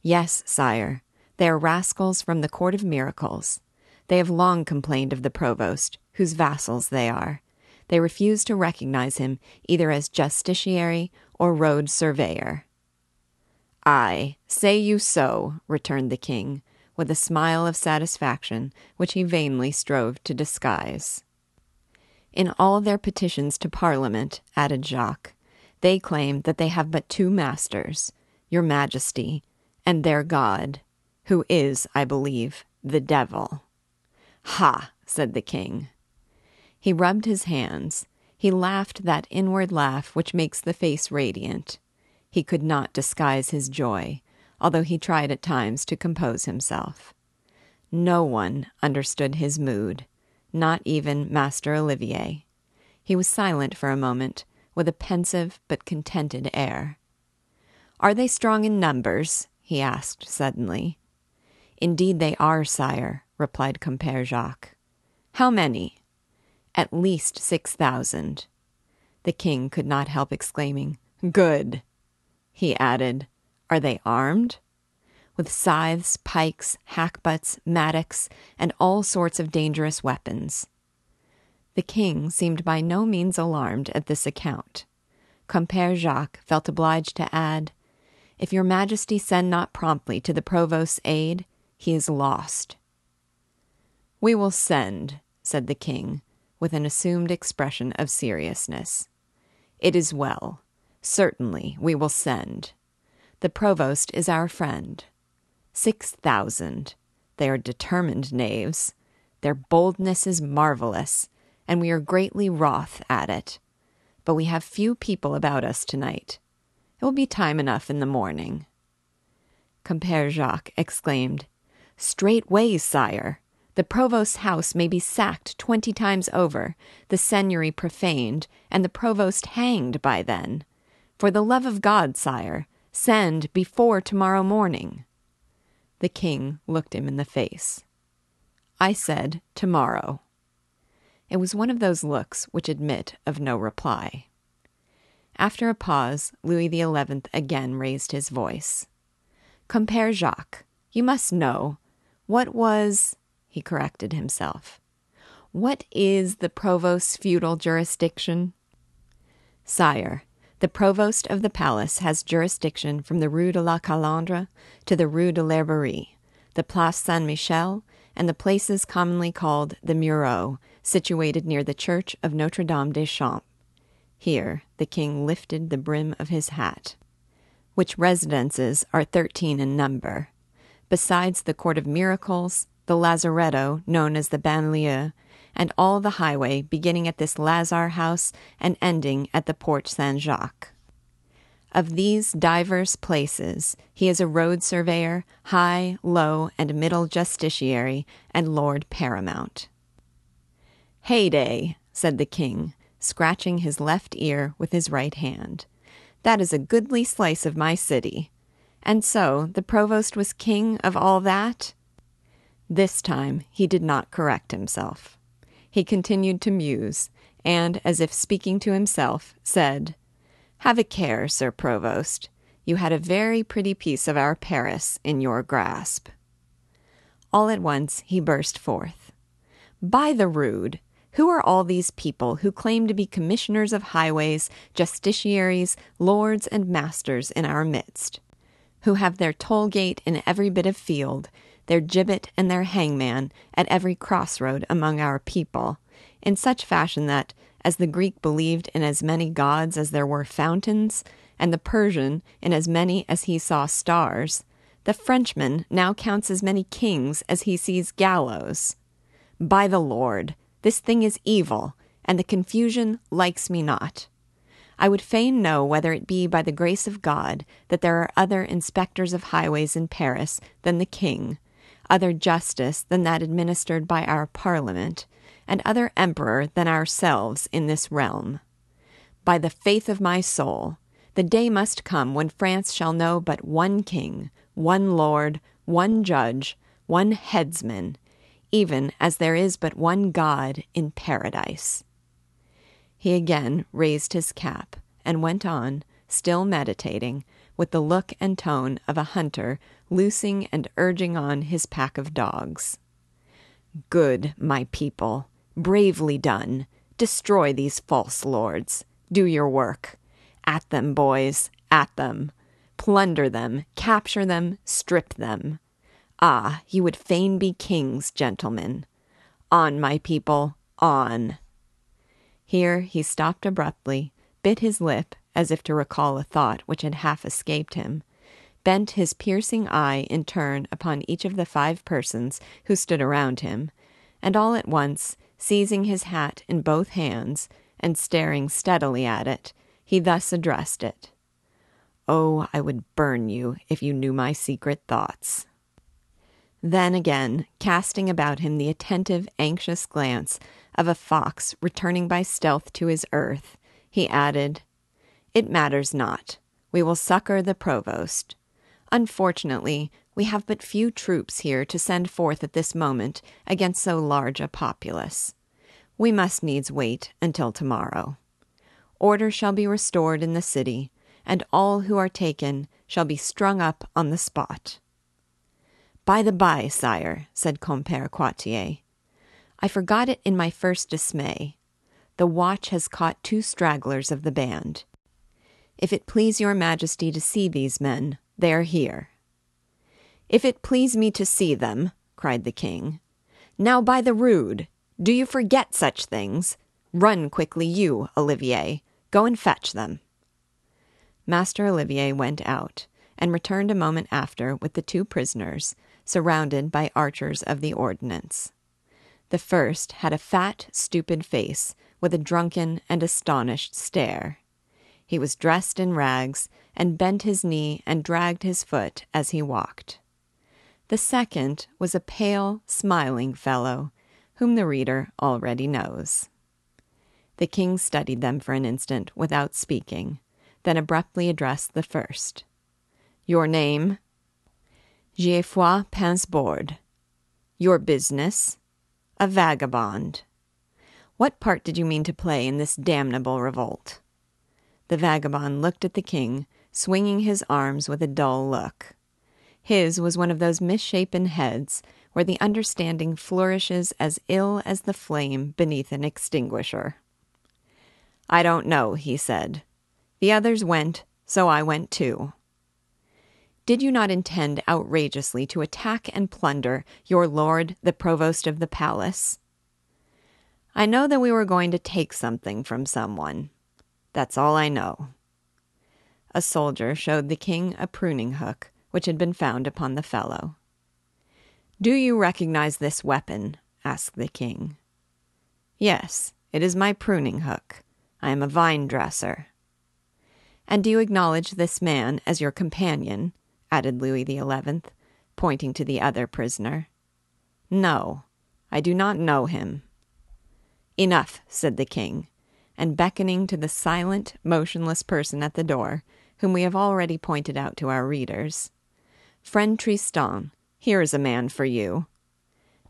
Yes, sire. They are rascals from the court of miracles. They have long complained of the provost, whose vassals they are. They refuse to recognize him either as justiciary or road surveyor. Ay, say you so, returned the king, with a smile of satisfaction which he vainly strove to disguise. In all their petitions to Parliament, added Jacques, they claim that they have but two masters, your Majesty, and their God, who is, I believe, the devil. Ha! said the king. He rubbed his hands. He laughed that inward laugh which makes the face radiant. He could not disguise his joy, although he tried at times to compose himself. No one understood his mood, not even Master Olivier. He was silent for a moment, with a pensive but contented air. Are they strong in numbers? he asked suddenly. Indeed they are, sire, replied Compere Jacques. How many? At least six thousand. The king could not help exclaiming, Good! He added, Are they armed? With scythes, pikes, hackbutts, mattocks, and all sorts of dangerous weapons. The king seemed by no means alarmed at this account. Compere Jacques felt obliged to add, If your majesty send not promptly to the provost's aid, he is lost. We will send, said the king, with an assumed expression of seriousness. It is well. Certainly we will send. The provost is our friend. Six thousand. They are determined knaves. Their boldness is marvelous, and we are greatly wroth at it. But we have few people about us tonight. It will be time enough in the morning. Compere Jacques exclaimed, Straightway, sire. The provost's house may be sacked twenty times over, the seigneury profaned, and the provost hanged by then. For the love of God, sire, send before tomorrow morning. The king looked him in the face. I said, Tomorrow. It was one of those looks which admit of no reply. After a pause, Louis XI again raised his voice. Compere Jacques, you must know. What was he corrected himself. What is the provost's feudal jurisdiction? Sire, the provost of the palace has jurisdiction from the Rue de la Calandre to the Rue de l'Herberie, the Place Saint Michel, and the places commonly called the Mureaux, situated near the church of Notre Dame des Champs. Here the king lifted the brim of his hat. Which residences are thirteen in number. Besides the Court of Miracles, the Lazaretto, known as the banlieue, and all the highway beginning at this Lazar house and ending at the Porte Saint Jacques. Of these divers places, he is a road surveyor, high, low, and middle justiciary, and lord paramount. Heyday, said the king, scratching his left ear with his right hand. That is a goodly slice of my city. And so the provost was king of all that? This time he did not correct himself. He continued to muse, and, as if speaking to himself, said, Have a care, Sir Provost. You had a very pretty piece of our Paris in your grasp. All at once he burst forth. By the rood! Who are all these people who claim to be commissioners of highways, justiciaries, lords, and masters in our midst? Who have their toll gate in every bit of field, their gibbet and their hangman at every crossroad among our people, in such fashion that, as the Greek believed in as many gods as there were fountains, and the Persian in as many as he saw stars, the Frenchman now counts as many kings as he sees gallows. By the Lord, this thing is evil, and the confusion likes me not. I would fain know whether it be by the grace of God that there are other inspectors of highways in Paris than the king, other justice than that administered by our Parliament, and other emperor than ourselves in this realm. By the faith of my soul, the day must come when France shall know but one king, one lord, one judge, one headsman, even as there is but one God in paradise. He again raised his cap and went on, still meditating, with the look and tone of a hunter loosing and urging on his pack of dogs. Good, my people, bravely done. Destroy these false lords. Do your work. At them, boys, at them. Plunder them, capture them, strip them. Ah, you would fain be kings, gentlemen. On, my people, on. Here he stopped abruptly, bit his lip, as if to recall a thought which had half escaped him, bent his piercing eye in turn upon each of the five persons who stood around him, and all at once, seizing his hat in both hands, and staring steadily at it, he thus addressed it Oh, I would burn you if you knew my secret thoughts. Then again, casting about him the attentive, anxious glance of a fox returning by stealth to his earth, he added, It matters not. We will succor the provost. Unfortunately, we have but few troops here to send forth at this moment against so large a populace. We must needs wait until tomorrow. Order shall be restored in the city, and all who are taken shall be strung up on the spot. By the by, sire, said Compere Coictier, I forgot it in my first dismay. The watch has caught two stragglers of the band. If it please your majesty to see these men, they are here. If it please me to see them, cried the king. Now, by the rood, do you forget such things? Run quickly, you, Olivier. Go and fetch them. Master Olivier went out, and returned a moment after with the two prisoners, surrounded by archers of the ordnance. The first had a fat, stupid face, with a drunken and astonished stare. He was dressed in rags, and bent his knee and dragged his foot as he walked. The second was a pale, smiling fellow, whom the reader already knows. The king studied them for an instant without speaking, then abruptly addressed the first. Your name? Gieffroy Pincebourde. Your business? A vagabond. What part did you mean to play in this damnable revolt? The vagabond looked at the king, swinging his arms with a dull look. His was one of those misshapen heads where the understanding flourishes as ill as the flame beneath an extinguisher. I don't know, he said. The others went, so I went too. Did you not intend outrageously to attack and plunder your lord, the provost of the palace? I know that we were going to take something from someone. That's all I know. A soldier showed the king a pruning hook which had been found upon the fellow. Do you recognize this weapon? asked the king. Yes, it is my pruning hook. I am a vine dresser. And do you acknowledge this man as your companion? added Louis XI, pointing to the other prisoner. No, I do not know him. Enough, said the king, and beckoning to the silent, motionless person at the door, whom we have already pointed out to our readers. Friend Tristan, here is a man for you.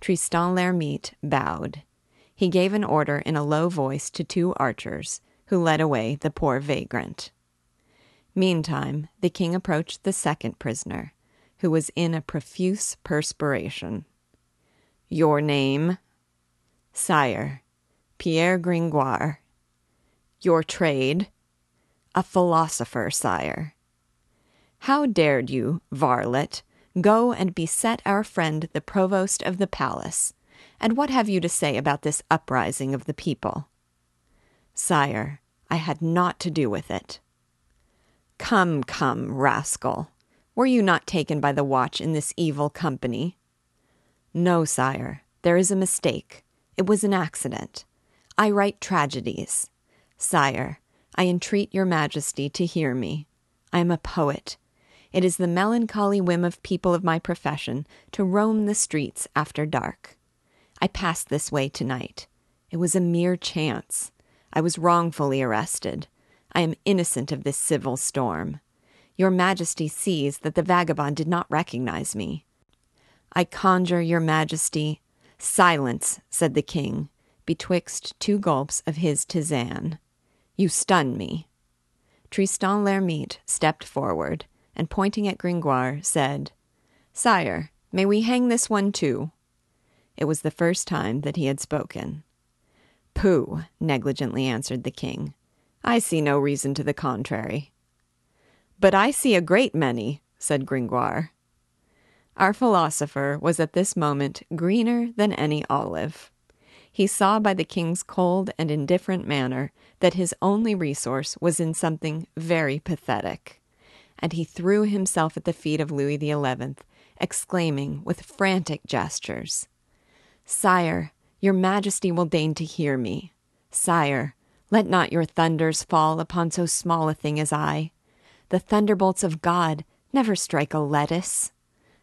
Tristan l'Hermite bowed. He gave an order in a low voice to two archers, who led away the poor vagrant. Meantime, the king approached the second prisoner, who was in a profuse perspiration. Your name? Sire, Pierre Gringoire. Your trade? A philosopher, sire. How dared you, varlet, go and beset our friend the provost of the palace? And what have you to say about this uprising of the people? Sire, I had naught to do with it. Come, come, rascal. Were you not taken by the watch in this evil company? No, sire, there is a mistake. It was an accident. I write tragedies. Sire, I entreat your majesty to hear me. I am a poet. It is the melancholy whim of people of my profession to roam the streets after dark. I passed this way tonight. It was a mere chance. I was wrongfully arrested. I am innocent of this civil storm. Your Majesty sees that the vagabond did not recognize me. I conjure your Majesty. Silence, said the king, betwixt two gulps of his tisane. You stun me. Tristan l'Hermite stepped forward, and pointing at Gringoire, said, Sire, may we hang this one too? It was the first time that he had spoken. Pooh, negligently answered the king. I see no reason to the contrary. But I see a great many, said Gringoire. Our philosopher was at this moment greener than any olive. He saw by the king's cold and indifferent manner that his only resource was in something very pathetic, and he threw himself at the feet of Louis XI, exclaiming with frantic gestures, Sire, your majesty will deign to hear me. Sire, let not your thunders fall upon so small a thing as I. The thunderbolts of God never strike a lettuce.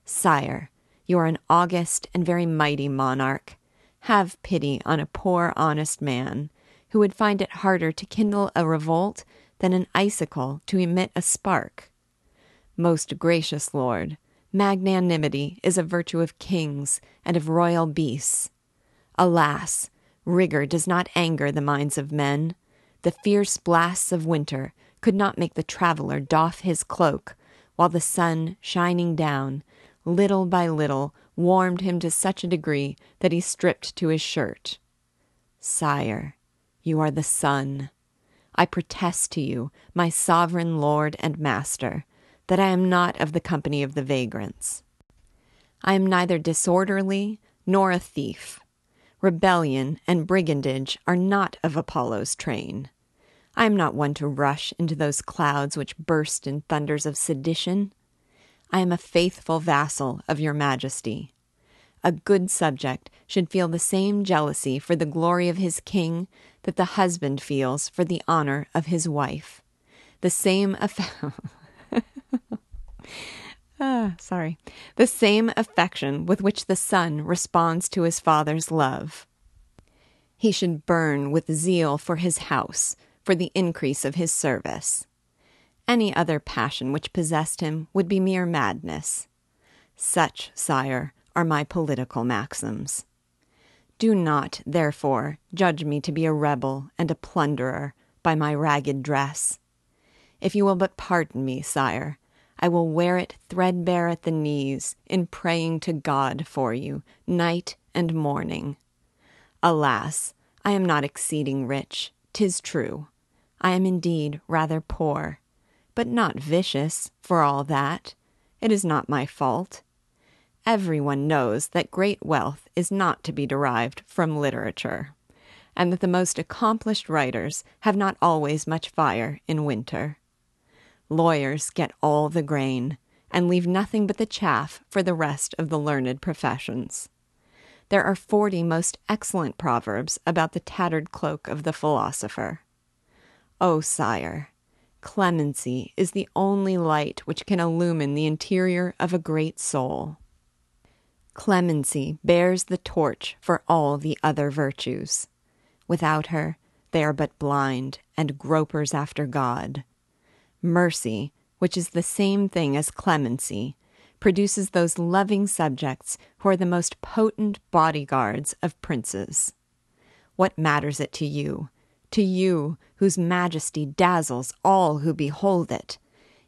Sire, you are an august and very mighty monarch. Have pity on a poor, honest man, who would find it harder to kindle a revolt than an icicle to emit a spark. Most gracious Lord, magnanimity is a virtue of kings and of royal beasts. Alas, rigor does not anger the minds of men. The fierce blasts of winter could not make the traveler doff his cloak, while the sun, shining down, little by little warmed him to such a degree that he stripped to his shirt. Sire, you are the sun. I protest to you, my sovereign lord and master, that I am not of the company of the vagrants. I am neither disorderly nor a thief. Rebellion and brigandage are not of Apollo's train. I am not one to rush into those clouds which burst in thunders of sedition. I am a faithful vassal of your majesty. A good subject should feel the same jealousy for the glory of his king that the husband feels for the honor of his wife. The same affection. <laughs> ah, sorry. The same affection with which the son responds to his father's love. He should burn with zeal for his house, for the increase of his service. Any other passion which possessed him would be mere madness. Such, sire, are my political maxims. Do not, therefore, judge me to be a rebel and a plunderer by my ragged dress. If you will but pardon me, sire, I will wear it threadbare at the knees in praying to God for you night and morning. Alas, I am not exceeding rich, tis true. I am indeed rather poor but not vicious, for all that. It is not my fault. Everyone knows that great wealth is not to be derived from literature, and that the most accomplished writers have not always much fire in winter. Lawyers get all the grain, and leave nothing but the chaff for the rest of the learned professions. There are forty most excellent proverbs about the tattered cloak of the philosopher. O sire, Clemency is the only light which can illumine the interior of a great soul. Clemency bears the torch for all the other virtues. Without her, they are but blind and gropers after God. Mercy, which is the same thing as clemency, produces those loving subjects who are the most potent bodyguards of princes. What matters it to you to you, whose majesty dazzles all who behold it,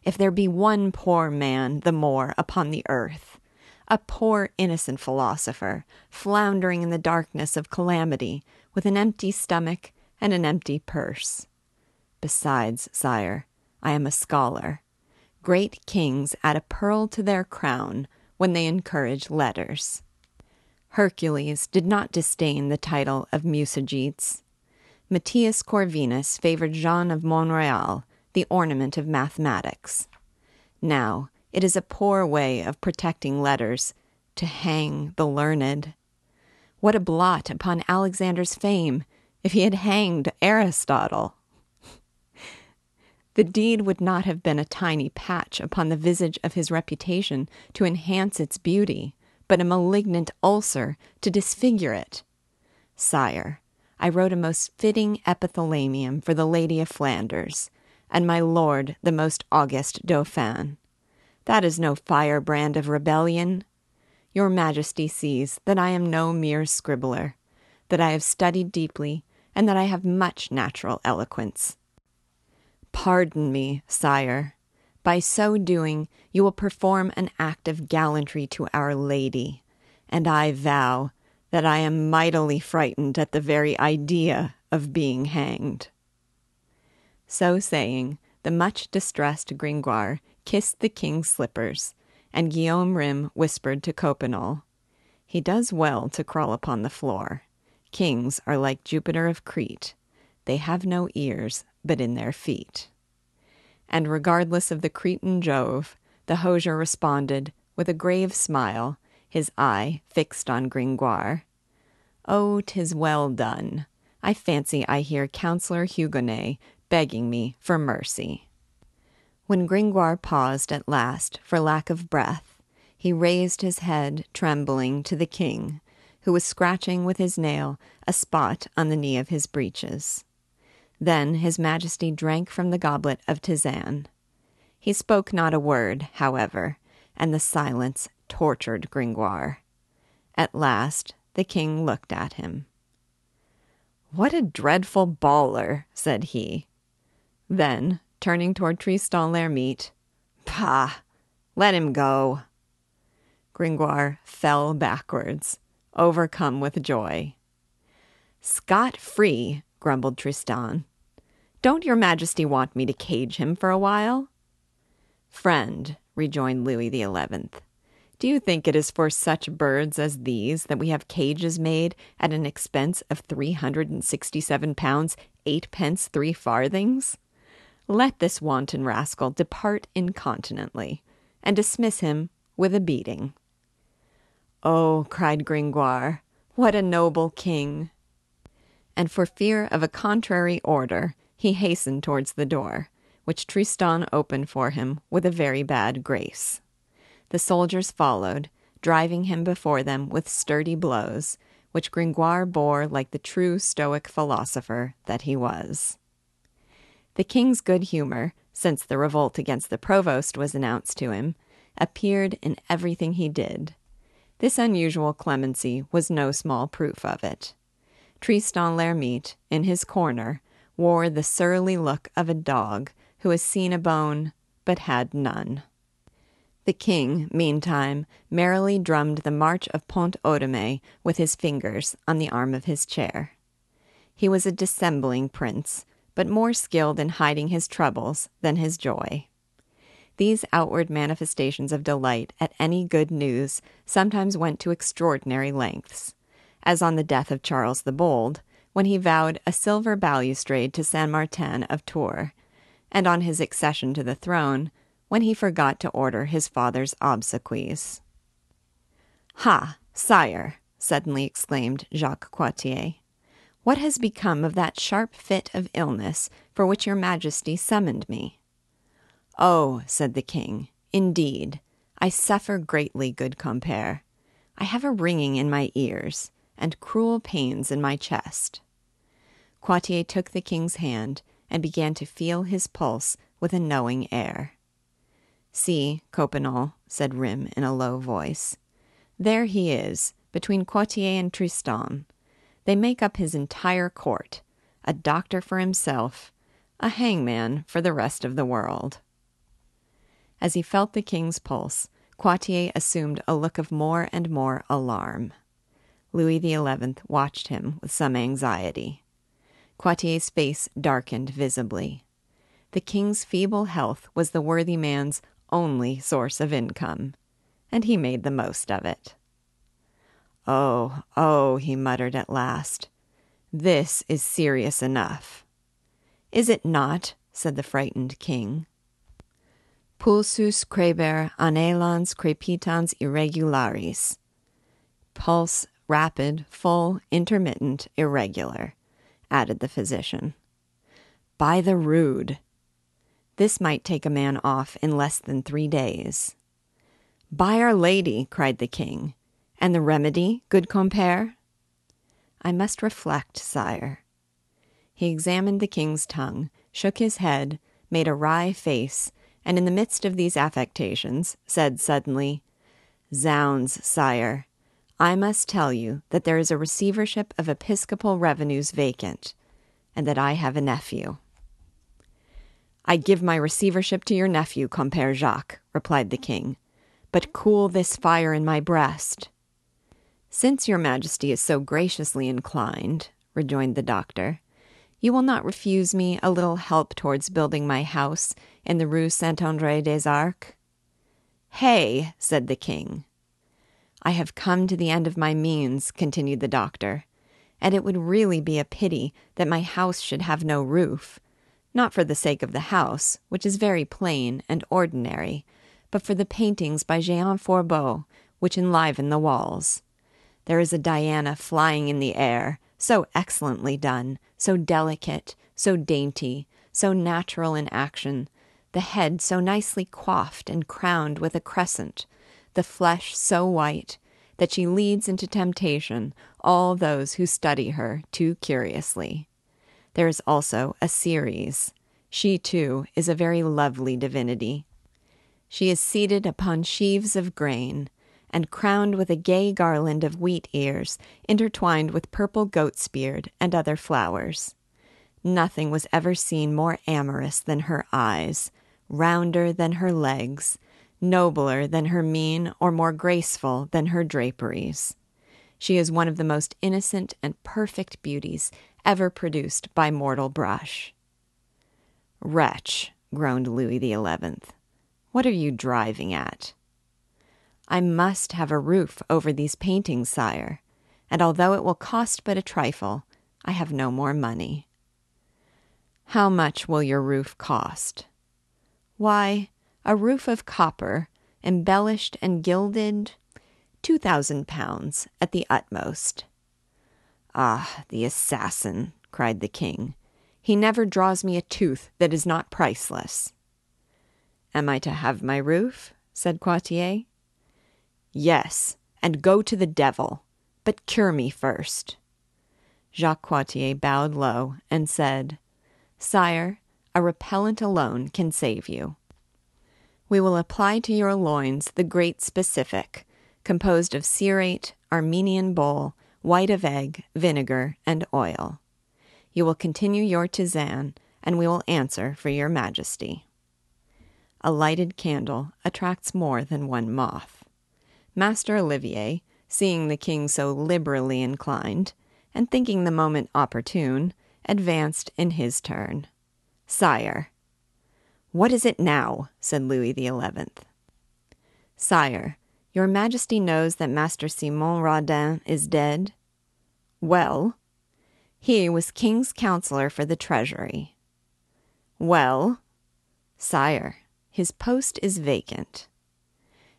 if there be one poor man the more upon the earth, a poor innocent philosopher, floundering in the darkness of calamity, with an empty stomach and an empty purse. Besides, sire, I am a scholar. Great kings add a pearl to their crown when they encourage letters. Hercules did not disdain the title of Musagetes. Matthias Corvinus favored Jean of Montreal, the ornament of mathematics. Now, it is a poor way of protecting letters to hang the learned. What a blot upon Alexander's fame if he had hanged Aristotle! <laughs> the deed would not have been a tiny patch upon the visage of his reputation to enhance its beauty, but a malignant ulcer to disfigure it. Sire, I wrote a most fitting epithalamium for the Lady of Flanders, and my lord the most august Dauphin. That is no firebrand of rebellion. Your Majesty sees that I am no mere scribbler, that I have studied deeply, and that I have much natural eloquence. Pardon me, sire. By so doing, you will perform an act of gallantry to Our Lady, and I vow that I am mightily frightened at the very idea of being hanged. So saying, the much distressed Gringoire kissed the king's slippers, and Guillaume Rym whispered to Coppenole, He does well to crawl upon the floor. Kings are like Jupiter of Crete, they have no ears but in their feet. And regardless of the Cretan Jove, the hosier responded with a grave smile, his eye fixed on Gringoire. Oh, tis well done. I fancy I hear Councillor Hugonet begging me for mercy. When Gringoire paused at last for lack of breath, he raised his head, trembling, to the king, who was scratching with his nail a spot on the knee of his breeches. Then his majesty drank from the goblet of tisane. He spoke not a word, however, and the silence tortured Gringoire. At last the king looked at him. What a dreadful bawler, said he. Then, turning toward Tristan l'Hermite, Pah! Let him go. Gringoire fell backwards, overcome with joy. Scot free, grumbled Tristan. Don't your majesty want me to cage him for a while? Friend, rejoined Louis XI, do you think it is for such birds as these that we have cages made at an expense of three hundred and sixty-seven pounds, eight pence, three farthings? Let this wanton rascal depart incontinently, and dismiss him with a beating. Oh, cried Gringoire, what a noble king! And for fear of a contrary order, he hastened towards the door, which Tristan opened for him with a very bad grace. The soldiers followed, driving him before them with sturdy blows, which Gringoire bore like the true Stoic philosopher that he was. The king's good humor, since the revolt against the provost was announced to him, appeared in everything he did. This unusual clemency was no small proof of it. Tristan l'Hermite, in his corner, wore the surly look of a dog who has seen a bone but had none. The king, meantime, merrily drummed the march of Pont Audemer with his fingers on the arm of his chair. He was a dissembling prince, but more skilled in hiding his troubles than his joy. These outward manifestations of delight at any good news sometimes went to extraordinary lengths, as on the death of Charles the Bold, when he vowed a silver balustrade to Saint Martin of Tours, and on his accession to the throne, when he forgot to order his father's obsequies. Ha, sire! suddenly exclaimed Jacques Coictier. What has become of that sharp fit of illness for which your majesty summoned me? Oh, said the king, indeed, I suffer greatly, good compere. I have a ringing in my ears, and cruel pains in my chest. Coictier took the king's hand and began to feel his pulse with a knowing air. See, Coppenole, said Rym in a low voice. There he is, between Coictier and Tristan, they make up his entire court a doctor for himself, a hangman for the rest of the world. As he felt the king's pulse, Coictier assumed a look of more and more alarm. Louis XI watched him with some anxiety. Coictier's face darkened visibly. The king's feeble health was the worthy man's only source of income, and he made the most of it. Oh, oh, he muttered at last. This is serious enough. Is it not? said the frightened king. Pulsus creber anhelans crepitans irregularis. Pulse rapid, full, intermittent, irregular, added the physician. By the rood! This might take a man off in less than three days. By Our Lady, cried the king, and the remedy, good compere? I must reflect, sire. He examined the king's tongue, shook his head, made a wry face, and in the midst of these affectations said suddenly, Zounds, sire, I must tell you that there is a receivership of episcopal revenues vacant, and that I have a nephew. I give my receivership to your nephew, Compere Jacques, replied the king, but cool this fire in my breast. Since your majesty is so graciously inclined, rejoined the doctor, you will not refuse me a little help towards building my house in the Rue Saint Andre des Arcs? Hey, said the king. I have come to the end of my means, continued the doctor, and it would really be a pity that my house should have no roof, not for the sake of the house, which is very plain and ordinary, but for the paintings by Jehan Fourbault, which enliven the walls. There is a Diana flying in the air, so excellently done, so delicate, so dainty, so natural in action, the head so nicely coiffed and crowned with a crescent, the flesh so white that she leads into temptation all those who study her too curiously. There is also a Ceres. She, too, is a very lovely divinity. She is seated upon sheaves of grain, and crowned with a gay garland of wheat ears intertwined with purple goat's beard and other flowers. Nothing was ever seen more amorous than her eyes, rounder than her legs, nobler than her mien, or more graceful than her draperies. She is one of the most innocent and perfect beauties ever produced by mortal brush. Wretch, groaned Louis XI, what are you driving at? I must have a roof over these paintings, sire, and although it will cost but a trifle, I have no more money. How much will your roof cost? Why, a roof of copper, embellished and gilded, two thousand pounds at the utmost. Ah, the assassin, cried the king. He never draws me a tooth that is not priceless. Am I to have my roof? said Coictier. Yes, and go to the devil, but cure me first. Jacques Coictier bowed low and said, Sire, a repellent alone can save you. We will apply to your loins the great specific, composed of cerate, Armenian bole, white of egg, vinegar, and oil. You will continue your tisane, and we will answer for your majesty. A lighted candle attracts more than one moth. Master Olivier, seeing the king so liberally inclined, and thinking the moment opportune, advanced in his turn. Sire. What is it now? said Louis the Eleventh. Sire, your majesty knows that Master Simon Rodin is dead? Well? He was king's counselor for the treasury. Well? Sire, his post is vacant.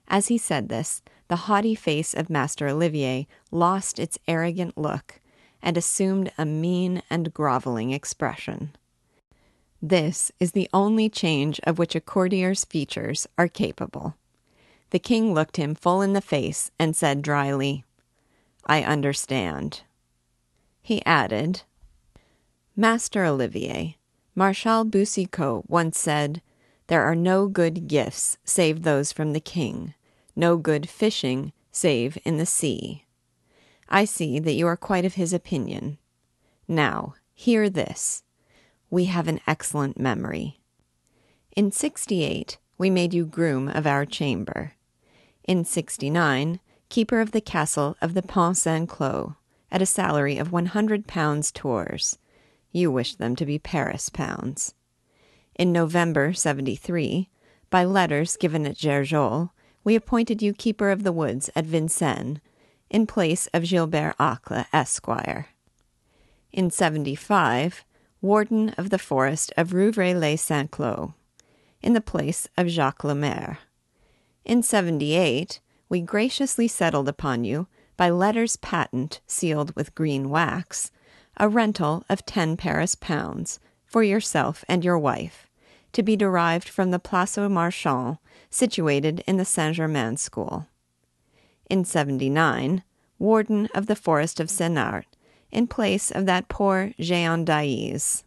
As he said this, the haughty face of Master Olivier lost its arrogant look and assumed a mean and groveling expression. This is the only change of which a courtier's features are capable. The king looked him full in the face and said dryly, I understand. He added, Master Olivier, Marshal Boucicaut once said, There are no good gifts save those from the king no good fishing save in the sea. I see that you are quite of his opinion. Now, hear this. We have an excellent memory. In 68, we made you groom of our chamber. In 69, keeper of the castle of the Pont Saint Cloud, at a salary of 100 pounds tours. You wish them to be Paris pounds. In November 73, by letters given at Gergeau, we appointed you keeper of the woods at Vincennes, in place of Gilbert Acle, Esquire. In 75, warden of the forest of Rouvray-lès-Saint-Cloud, in the place of Jacques Lemaire. In 78, we graciously settled upon you, by letters patent sealed with green wax, a rental of ten Paris pounds for yourself and your wife, to be derived from the Place aux Marchands situated in the Saint Germain School. In 79, warden of the forest of Senart, in place of that poor Jean d'Aise.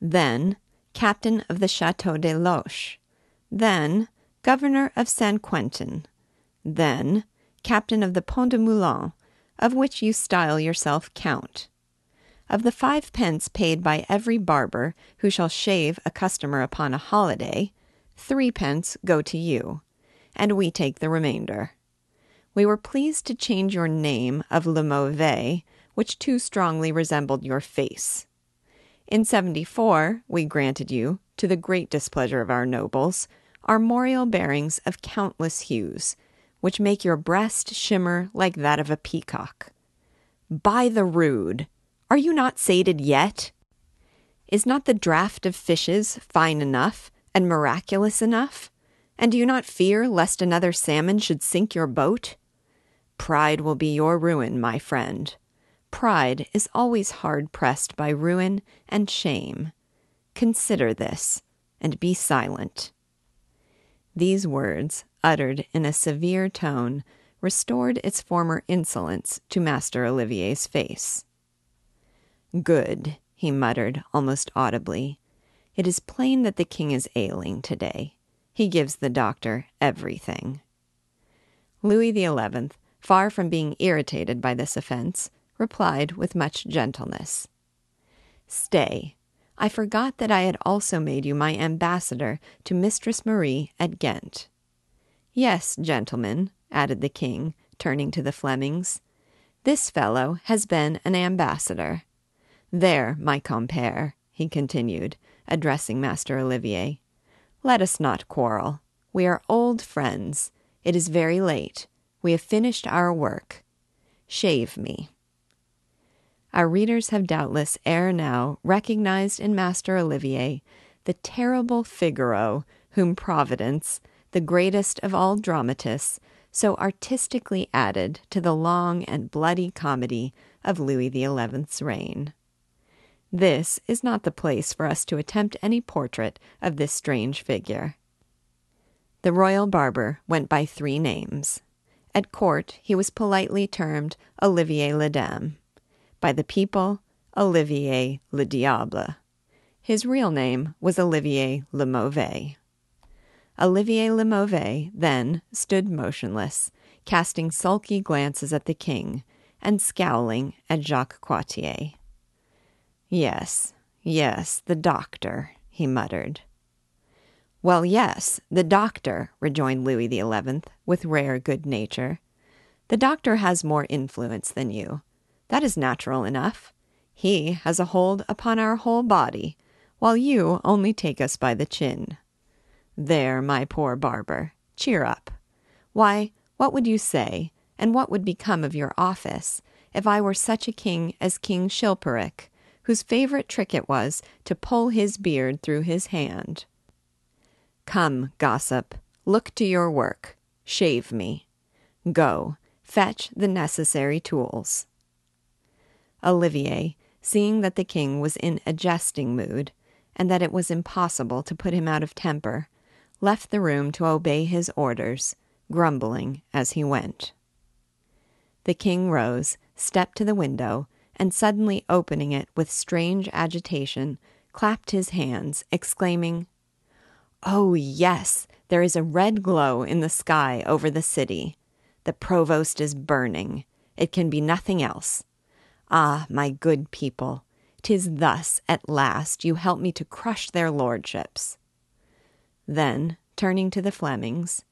Then, captain of the Chateau de Loches. Then, governor of Saint Quentin. Then, captain of the Pont de Moulins, of which you style yourself count. Of the five pence paid by every barber who shall shave a customer upon a holiday, three pence go to you, and we take the remainder. We were pleased to change your name of Le Mauvais, which too strongly resembled your face. In 74, we granted you, to the great displeasure of our nobles, armorial bearings of countless hues, which make your breast shimmer like that of a peacock. By the rood! Are you not sated yet? Is not the draught of fishes fine enough and miraculous enough? And do you not fear lest another salmon should sink your boat? Pride will be your ruin, my friend. Pride is always hard pressed by ruin and shame. Consider this, and be silent. These words, uttered in a severe tone, restored its former insolence to Master Olivier's face. Good, he muttered almost audibly. It is plain that the king is ailing today. He gives the doctor everything. Louis XI, far from being irritated by this offense, replied with much gentleness Stay, I forgot that I had also made you my ambassador to Mistress Marie at Ghent. Yes, gentlemen, added the king, turning to the Flemings, this fellow has been an ambassador. There, my compere, he continued, addressing Master Olivier, let us not quarrel. We are old friends. It is very late. We have finished our work. Shave me. Our readers have doubtless ere now recognized in Master Olivier the terrible Figaro whom Providence, the greatest of all dramatists, so artistically added to the long and bloody comedy of Louis XI's reign. This is not the place for us to attempt any portrait of this strange figure. The royal barber went by three names. At court, he was politely termed Olivier le Daim. By the people, Olivier le Diable. His real name was Olivier le Mauvais. Olivier le Mauvais then stood motionless, casting sulky glances at the king and scowling at Jacques Coictier. Yes, yes, the doctor, he muttered. Well, yes, the doctor, rejoined Louis XI, with rare good nature. The doctor has more influence than you. That is natural enough. He has a hold upon our whole body, while you only take us by the chin. There, my poor barber, cheer up. Why, what would you say, and what would become of your office, if I were such a king as King Chilperic, whose favorite trick it was to pull his beard through his hand. Come, gossip, look to your work. Shave me. Go, fetch the necessary tools. Olivier, seeing that the king was in a jesting mood, and that it was impossible to put him out of temper, left the room to obey his orders, grumbling as he went. The king rose, stepped to the window, and suddenly opening it with strange agitation, clapped his hands, exclaiming, Oh, yes, there is a red glow in the sky over the city. The provost is burning. It can be nothing else. Ah, my good people, tis thus, at last, you help me to crush their lordships. Then, turning to the Flemings,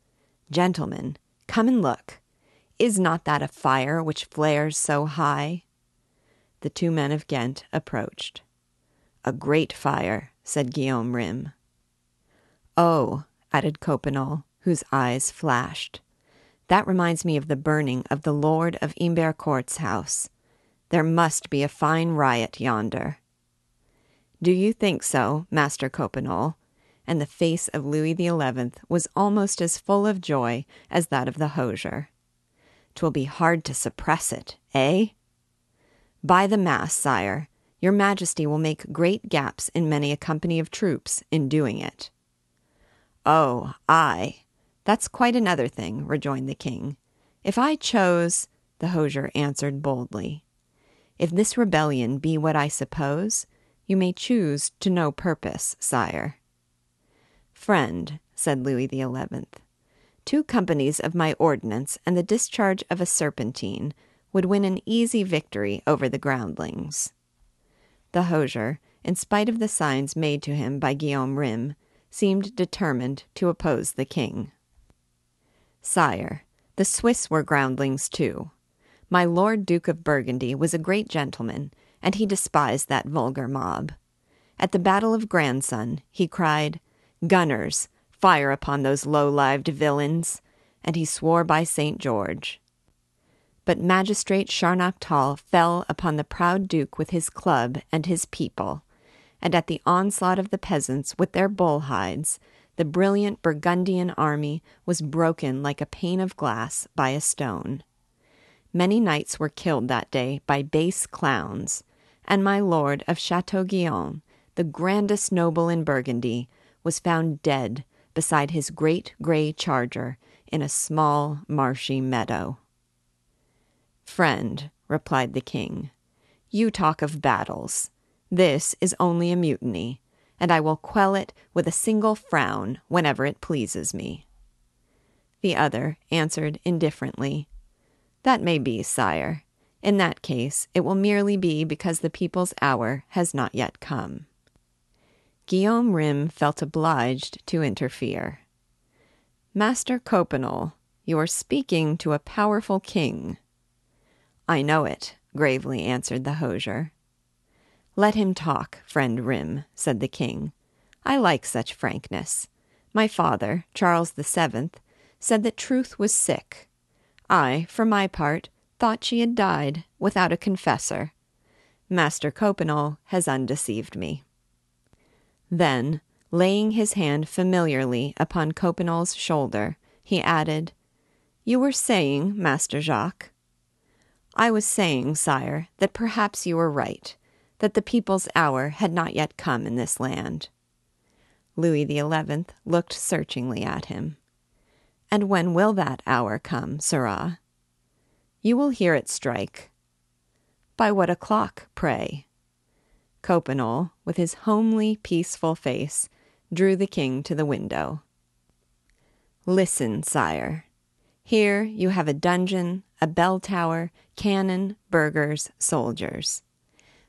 Gentlemen, come and look. Is not that a fire which flares so high? the two men of Ghent approached. A great fire, said Guillaume Rym. Oh, added Coppenole, whose eyes flashed. That reminds me of the burning of the Lord of Imbercourt's house. There must be a fine riot yonder. Do you think so, Master Coppenole? And the face of Louis XI was almost as full of joy as that of the hosier. Twill be hard to suppress it, eh? By the mass, sire, your majesty will make great gaps in many a company of troops in doing it. Oh, I. That's quite another thing, rejoined the king. If I chose, the hosier answered boldly. If this rebellion be what I suppose, you may choose to no purpose, sire. Friend, said Louis the Eleventh, two companies of my ordnance and the discharge of a serpentine would win an easy victory over the groundlings. The hosier, in spite of the signs made to him by Guillaume Rym, seemed determined to oppose the king. Sire, the Swiss were groundlings too. My Lord Duke of Burgundy was a great gentleman, and he despised that vulgar mob. At the Battle of Grandson, he cried, Gunners, fire upon those low lived villains, and he swore by St. George. But Magistrate Scharnachtal fell upon the proud Duke with his club and his people, and at the onslaught of the peasants with their bull hides, the brilliant Burgundian army was broken like a pane of glass by a stone. Many knights were killed that day by base clowns, and my lord of Chateauguyon, the grandest noble in Burgundy, was found dead beside his great gray charger in a small marshy meadow. Friend, replied the king, you talk of battles. This is only a mutiny, and I will quell it with a single frown whenever it pleases me. The other answered indifferently, That may be, sire. In that case, it will merely be because the people's hour has not yet come. Guillaume Rym felt obliged to interfere. Master Coppenole, you are speaking to a powerful king. I know it, gravely answered the hosier. Let him talk, friend Rym, said the king. I like such frankness. My father, Charles the Seventh, said that truth was sick. I, for my part, thought she had died without a confessor. Master Coppenole has undeceived me. Then, laying his hand familiarly upon Coppenole's shoulder, he added, You were saying, Master Jacques? I was saying, sire, that perhaps you were right, that the people's hour had not yet come in this land. Louis XI looked searchingly at him. And when will that hour come, sirrah? You will hear it strike. By what o'clock, pray? Coppenole, with his homely, peaceful face, drew the king to the window. Listen, sire. Here you have a dungeon, a bell tower, cannon, burghers, soldiers.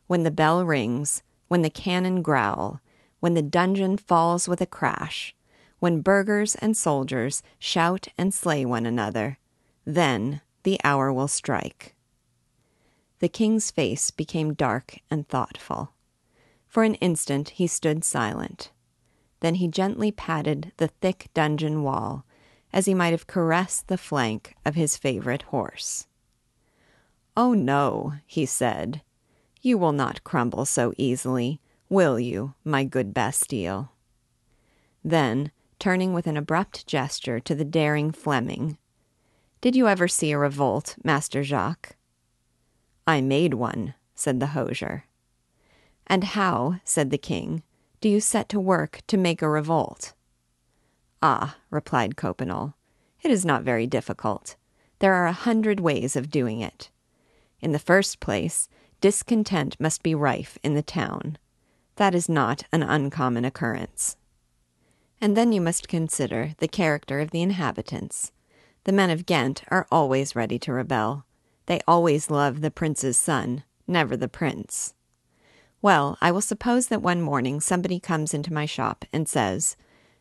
When the bell rings, when the cannon growl, when the dungeon falls with a crash, when burghers and soldiers shout and slay one another, then the hour will strike. The king's face became dark and thoughtful. For an instant he stood silent. Then he gently patted the thick dungeon wall, as he might have caressed the flank of his favorite horse. Oh, no, he said. You will not crumble so easily, will you, my good Bastille? Then, turning with an abrupt gesture to the daring Fleming, Did you ever see a revolt, Master Jacques? I made one, said the hosier. And how, said the king, do you set to work to make a revolt? Ah, replied Coppenole, it is not very difficult. There are a hundred ways of doing it. In the first place, discontent must be rife in the town. That is not an uncommon occurrence. And then you must consider the character of the inhabitants. The men of Ghent are always ready to rebel. They always love the prince's son, never the prince. Well, I will suppose that one morning somebody comes into my shop and says,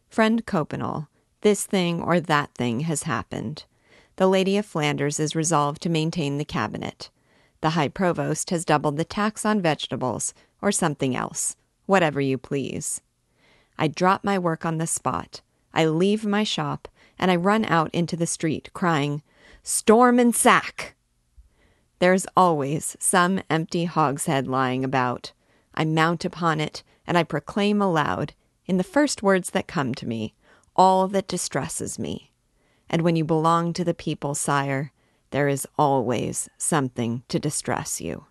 Friend Coppenole, this thing or that thing has happened. The Lady of Flanders is resolved to maintain the cabinet. The High Provost has doubled the tax on vegetables, or something else, whatever you please. I drop my work on the spot. I leave my shop, and I run out into the street, crying, Storm and sack! There's always some empty hogshead lying about. I mount upon it, and I proclaim aloud, in the first words that come to me, all that distresses me. And when you belong to the people, sire, there is always something to distress you.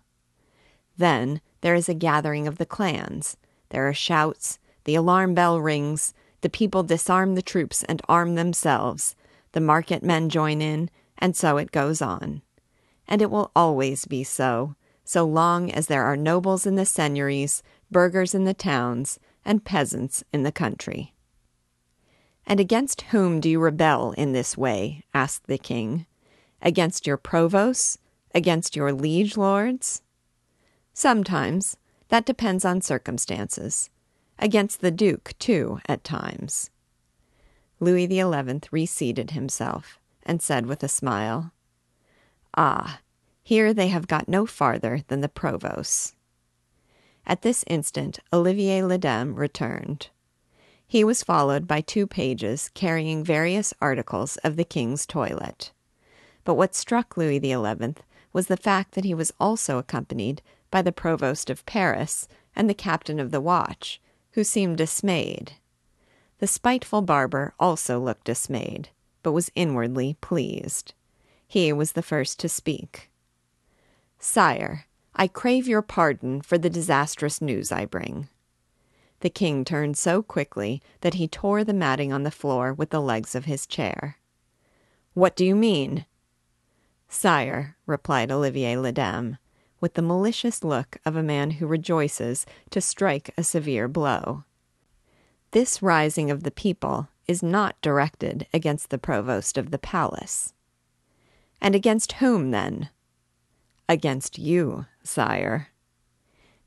Then there is a gathering of the clans. There are shouts, the alarm bell rings, the people disarm the troops and arm themselves, the market men join in, and so it goes on. And it will always be so, so long as there are nobles in the seigneuries, burghers in the towns, and peasants in the country. And against whom do you rebel in this way? asked the king. Against your provosts? Against your liege lords? Sometimes. That depends on circumstances. Against the duke, too, at times. Louis XI reseated himself and said with a smile, Ah, here they have got no farther than the provosts. At this instant, Olivier le Daim returned. He was followed by two pages carrying various articles of the king's toilet. But what struck Louis XI was the fact that he was also accompanied by the provost of Paris and the captain of the watch, who seemed dismayed. The spiteful barber also looked dismayed, but was inwardly pleased. He was the first to speak. Sire, I crave your pardon for the disastrous news I bring. The king turned so quickly that he tore the matting on the floor with the legs of his chair. What do you mean? Sire, replied Olivier le Daim, with the malicious look of a man who rejoices to strike a severe blow. This rising of the people is not directed against the provost of the palace. And against whom, then? Against you, sire.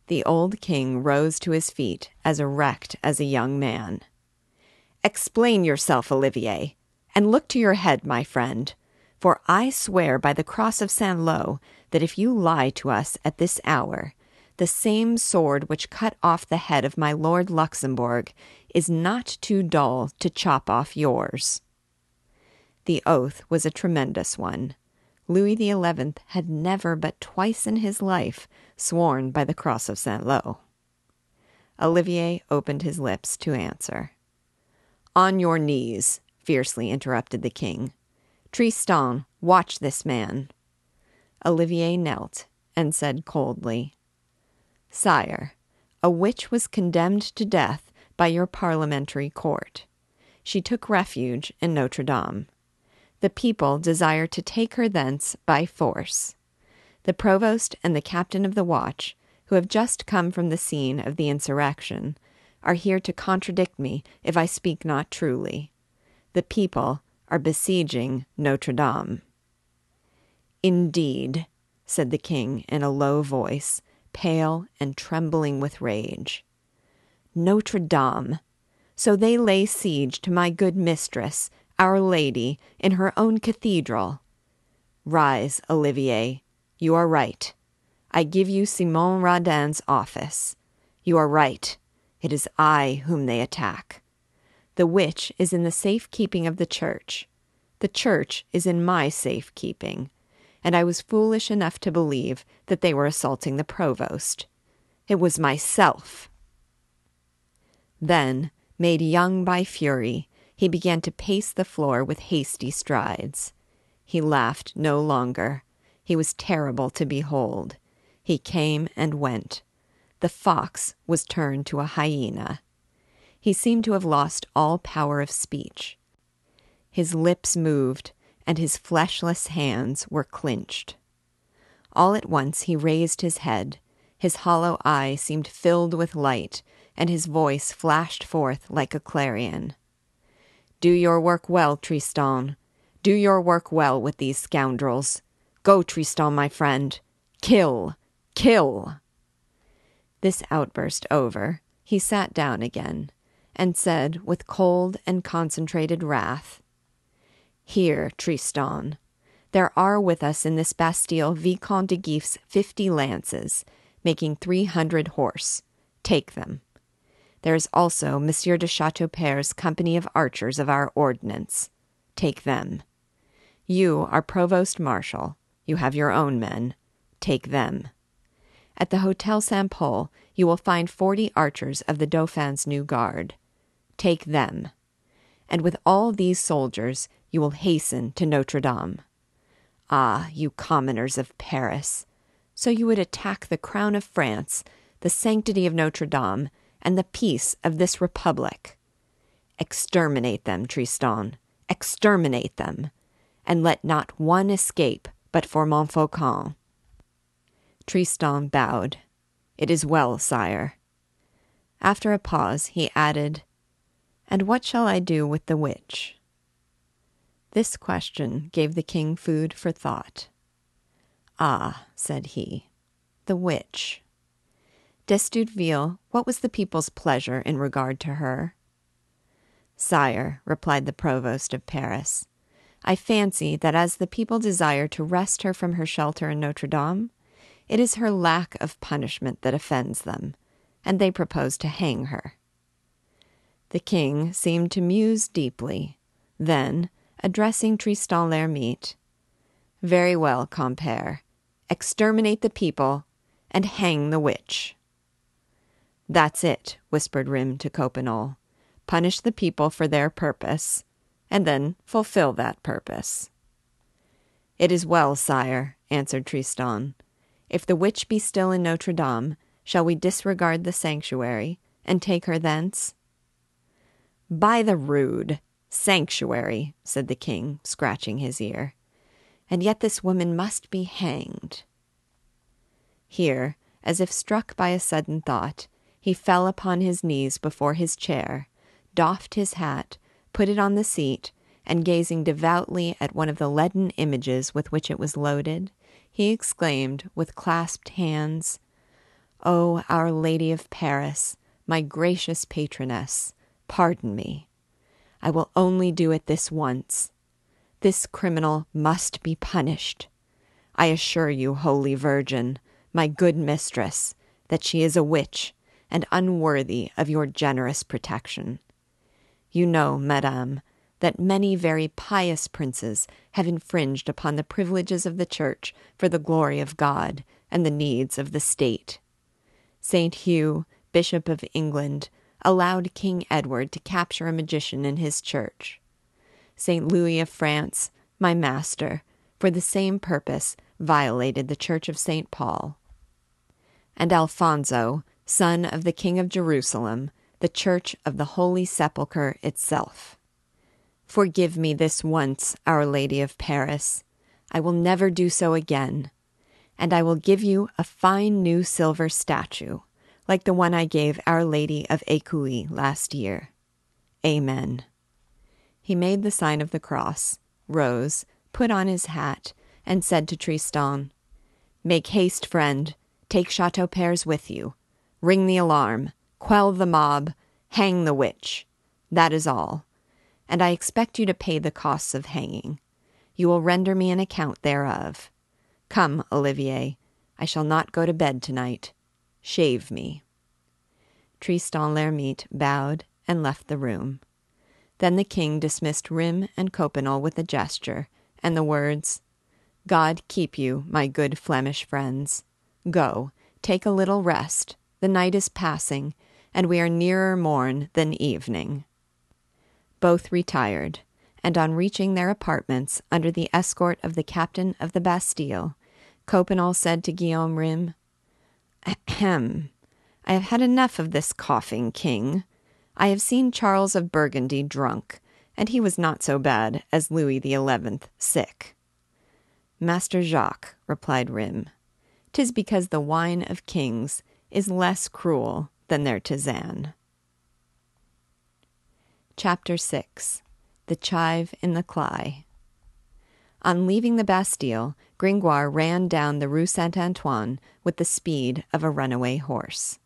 The old king rose to his feet as erect as a young man. Explain yourself, Olivier, and look to your head, my friend, for I swear by the cross of Saint Lo that if you lie to us at this hour, the same sword which cut off the head of my Lord Luxembourg is not too dull to chop off yours. The oath was a tremendous one, Louis XI had never but twice in his life sworn by the cross of Saint Lo. Olivier opened his lips to answer. On your knees, fiercely interrupted the king. Tristan, watch this man. Olivier knelt and said coldly, Sire, a witch was condemned to death by your parliamentary court. She took refuge in Notre Dame the people desire to take her thence by force. The provost and the captain of the watch, who have just come from the scene of the insurrection, are here to contradict me if I speak not truly. The people are besieging Notre Dame. Indeed, said the king in a low voice, pale and trembling with rage. Notre Dame! So they lay siege to my good mistress our Lady in her own cathedral. Rise, Olivier. You are right. I give you Simon Radin's office. You are right. It is I whom they attack. The witch is in the safe keeping of the church. The church is in my safe keeping. And I was foolish enough to believe that they were assaulting the provost. It was myself. Then, made young by fury, he began to pace the floor with hasty strides. He laughed no longer. He was terrible to behold. He came and went. The fox was turned to a hyena. He seemed to have lost all power of speech. His lips moved, and his fleshless hands were clinched. All at once he raised his head. His hollow eye seemed filled with light, and his voice flashed forth like a clarion. Do your work well, Tristan. Do your work well with these scoundrels. Go, Tristan, my friend. Kill! Kill! This outburst over, he sat down again and said with cold and concentrated wrath, Here, Tristan, there are with us in this Bastille Vicomte de Gif's fifty lances, making three hundred horse. Take them. There is also Monsieur de Chateaupers's company of archers of our ordnance. Take them. You are provost marshal. You have your own men. Take them. At the Hotel St. Pol, you will find forty archers of the Dauphin's new guard. Take them. And with all these soldiers, you will hasten to Notre Dame. Ah, you commoners of Paris! So you would attack the crown of France, the sanctity of Notre Dame, and the peace of this republic. Exterminate them, Tristan, exterminate them, and let not one escape but for Montfaucon. Tristan bowed. It is well, sire. After a pause, he added, And what shall I do with the witch? This question gave the king food for thought. Ah, said he, the witch. D'Estouteville, what was the people's pleasure in regard to her? Sire, replied the provost of Paris, I fancy that as the people desire to wrest her from her shelter in Notre Dame, it is her lack of punishment that offends them, and they propose to hang her. The king seemed to muse deeply. Then, addressing Tristan l'Hermite, Very well, compere. Exterminate the people and hang the witch. That's it, whispered Rym to Coppenole. Punish the people for their purpose, and then fulfill that purpose. It is well, sire, answered Tristan. If the witch be still in Notre Dame, shall we disregard the sanctuary and take her thence? By the rood, sanctuary, said the king, scratching his ear. And yet this woman must be hanged. Here, as if struck by a sudden thought, he fell upon his knees before his chair, doffed his hat, put it on the seat, and gazing devoutly at one of the leaden images with which it was loaded, he exclaimed with clasped hands, O Our Lady of Paris, my gracious patroness, pardon me. I will only do it this once. This criminal must be punished. I assure you, Holy Virgin, my good mistress, that she is a witch and unworthy of your generous protection. You know, madame, that many very pious princes have infringed upon the privileges of the Church for the glory of God and the needs of the state. St. Hugh, Bishop of England, allowed King Edward to capture a magician in his church. St. Louis of France, my master, for the same purpose violated the church of St. Paul. And Alfonso, son of the King of Jerusalem, the church of the Holy Sepulchre itself. Forgive me this once, Our Lady of Paris. I will never do so again, and I will give you a fine new silver statue, like the one I gave Our Lady of Écueil last year. Amen. He made the sign of the cross, rose, put on his hat, and said to Tristan, Make haste, friend, take Chateaupers with you. Ring the alarm, quell the mob, hang the witch. That is all. And I expect you to pay the costs of hanging. You will render me an account thereof. Come, Olivier, I shall not go to bed tonight. Shave me. Tristan l'Hermite bowed and left the room. Then the king dismissed Rym and Coppenole with a gesture and the words, God keep you, my good Flemish friends. Go, take a little rest. The night is passing, and we are nearer morn than evening. Both retired, and on reaching their apartments under the escort of the captain of the Bastille, Coppenole said to Guillaume Rym, Ahem, I have had enough of this coughing king. I have seen Charles of Burgundy drunk, and he was not so bad as Louis the Eleventh sick. Master Jacques, replied Rym, tis because the wine of kings is less cruel than their tisane. Chapter 6 The Chive in the Cly On leaving the Bastille, Gringoire ran down the Rue Saint Antoine with the speed of a runaway horse.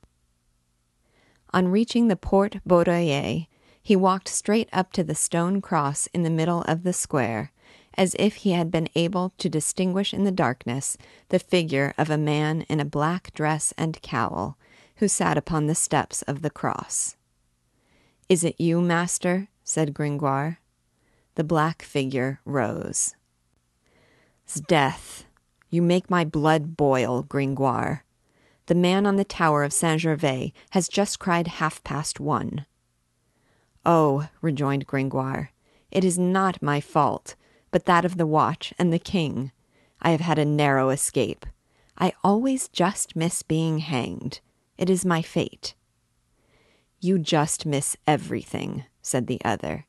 On reaching the Porte Baudoyer, he walked straight up to the stone cross in the middle of the square as if he had been able to distinguish in the darkness the figure of a man in a black dress and cowl, who sat upon the steps of the cross. Is it you, master? said Gringoire. The black figure rose. S'death! You make my blood boil, Gringoire. The man on the tower of Saint Gervais has just cried half past one. Oh, rejoined Gringoire, it is not my fault but that of the watch and the king. I have had a narrow escape. I always just miss being hanged. It is my fate. You just miss everything, said the other.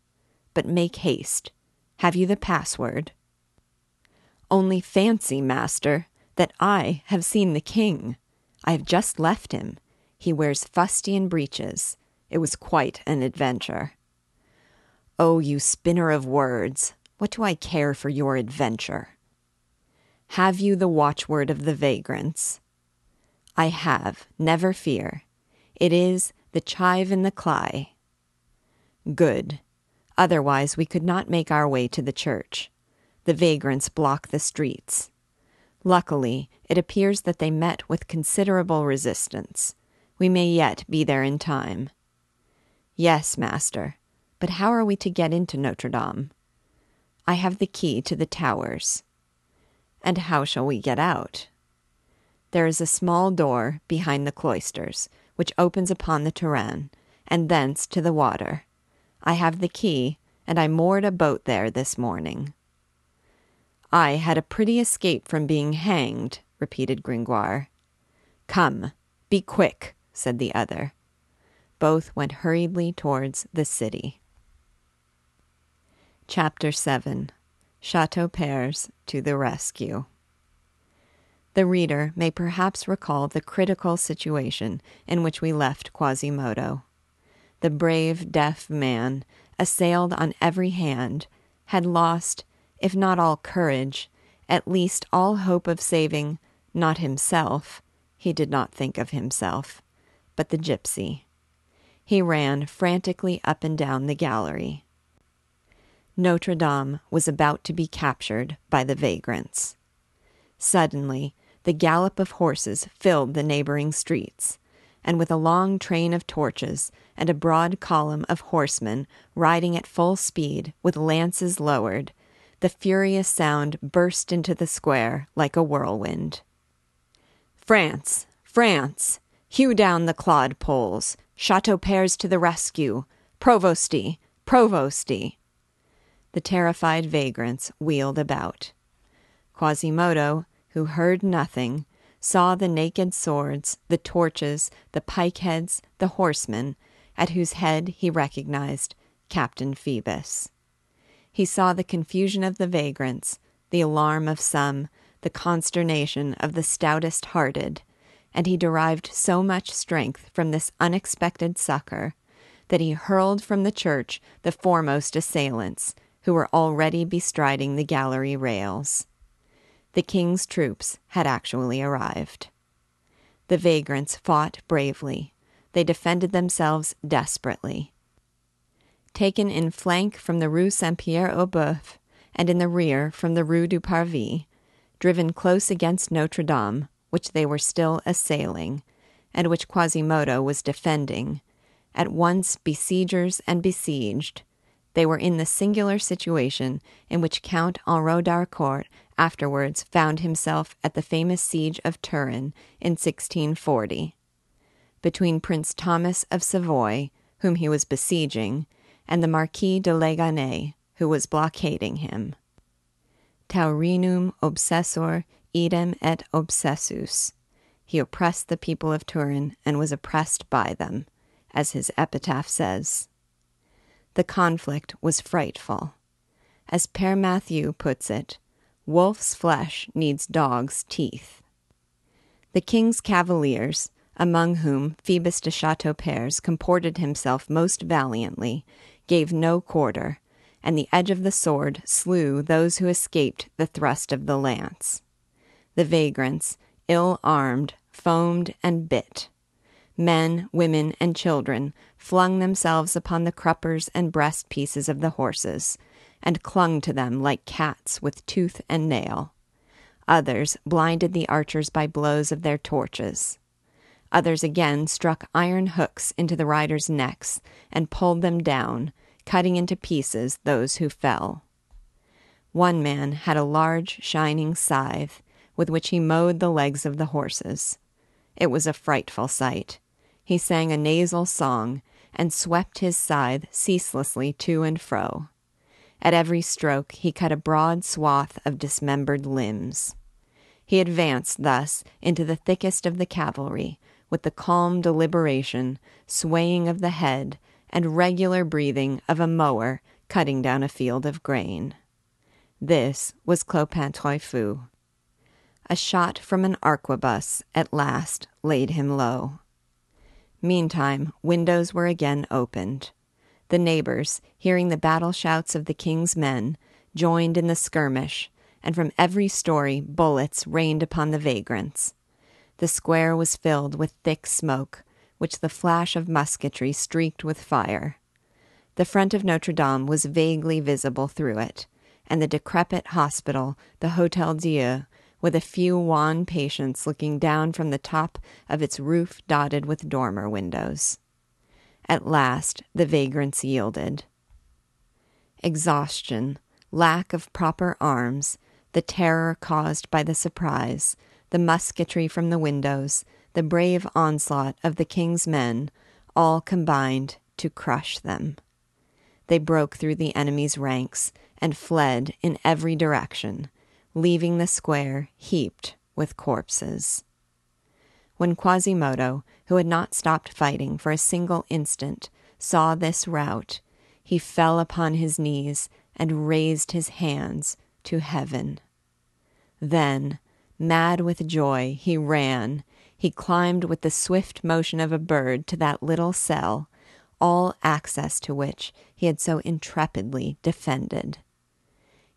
But make haste. Have you the password? Only fancy, master. that I have seen the king. I have just left him. He wears fustian breeches. It was quite an adventure. Oh, you spinner of words, what do I care for your adventure? Have you the watchword of the vagrants? I have, never fear. It is the chive in the cly. Good. Otherwise, we could not make our way to the church. The vagrants block the streets. Luckily, it appears that they met with considerable resistance. We may yet be there in time. Yes, master, but how are we to get into Notre Dame? I have the key to the towers. And how shall we get out? There is a small door behind the cloisters, which opens upon the Terrain, and thence to the water. I have the key, and I moored a boat there this morning. I had a pretty escape from being hanged, repeated Gringoire. Come, be quick, said the other. Both went hurriedly towards the city. Chapter 7 Chateaupers to the Rescue. The reader may perhaps recall the critical situation in which we left Quasimodo. The brave, deaf man, assailed on every hand, had lost, if not all courage, at least all hope of saving, not himself, he did not think of himself, but the gypsy. He ran frantically up and down the gallery. Notre Dame was about to be captured by the vagrants. Suddenly, the gallop of horses filled the neighboring streets, and with a long train of torches and a broad column of horsemen riding at full speed with lances lowered, the furious sound burst into the square like a whirlwind. France! France! Hew down the clodpoles! Chateaupers to the rescue! Provosty! Provosty! The terrified vagrants wheeled about. Quasimodo, who heard nothing, saw the naked swords, the torches, the pike heads, the horsemen, at whose head he recognized Captain Phoebus. He saw the confusion of the vagrants, the alarm of some, the consternation of the stoutest hearted, and he derived so much strength from this unexpected succor that he hurled from the church the foremost assailants, who were already bestriding the gallery rails. The king's troops had actually arrived. The vagrants fought bravely. They defended themselves desperately. Taken in flank from the Rue Saint Pierre aux Boeufs, and in the rear from the Rue du Parvis, driven close against Notre Dame, which they were still assailing, and which Quasimodo was defending, at once besiegers and besieged, they were in the singular situation in which Count Henri d'Harcourt afterwards found himself at the famous siege of Turin in 1640. Between Prince Thomas of Savoy, whom he was besieging, and the Marquis de Leganez, who was blockading him. Taurinum obsessor idem et obsessus. He oppressed the people of Turin and was oppressed by them, as his epitaph says. The conflict was frightful. As Père Mathieu puts it, wolf's flesh needs dog's teeth. The king's cavaliers, among whom Phoebus de Chateaupers comported himself most valiantly, gave no quarter, and the edge of the sword slew those who escaped the thrust of the lance. The vagrants, ill armed, foamed and bit. Men, women, and children flung themselves upon the cruppers and breast pieces of the horses, and clung to them like cats with tooth and nail. Others blinded the archers by blows of their torches. Others again struck iron hooks into the riders' necks and pulled them down, cutting into pieces those who fell. One man had a large, shining scythe with which he mowed the legs of the horses. It was a frightful sight. He sang a nasal song and swept his scythe ceaselessly to and fro. At every stroke, he cut a broad swath of dismembered limbs. He advanced thus into the thickest of the cavalry, with the calm deliberation, swaying of the head, and regular breathing of a mower cutting down a field of grain. This was Clopin Trouillefou. A shot from an arquebus at last laid him low. Meantime, windows were again opened. The neighbors, hearing the battle shouts of the king's men, joined in the skirmish, and from every story bullets rained upon the vagrants. The square was filled with thick smoke, which the flash of musketry streaked with fire. The front of Notre Dame was vaguely visible through it, and the decrepit hospital, the Hotel Dieu, with a few wan patients looking down from the top of its roof dotted with dormer windows. At last the vagrants yielded. Exhaustion, lack of proper arms, the terror caused by the surprise, the musketry from the windows, the brave onslaught of the king's men, all combined to crush them. They broke through the enemy's ranks and fled in every direction, leaving the square heaped with corpses. When Quasimodo, who had not stopped fighting for a single instant, saw this rout, he fell upon his knees and raised his hands to heaven. Then, mad with joy, he ran. He climbed with the swift motion of a bird to that little cell, all access to which he had so intrepidly defended.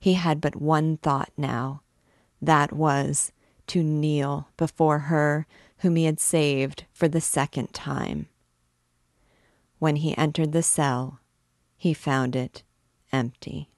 He had but one thought now that was to kneel before her whom he had saved for the second time. When he entered the cell, he found it empty.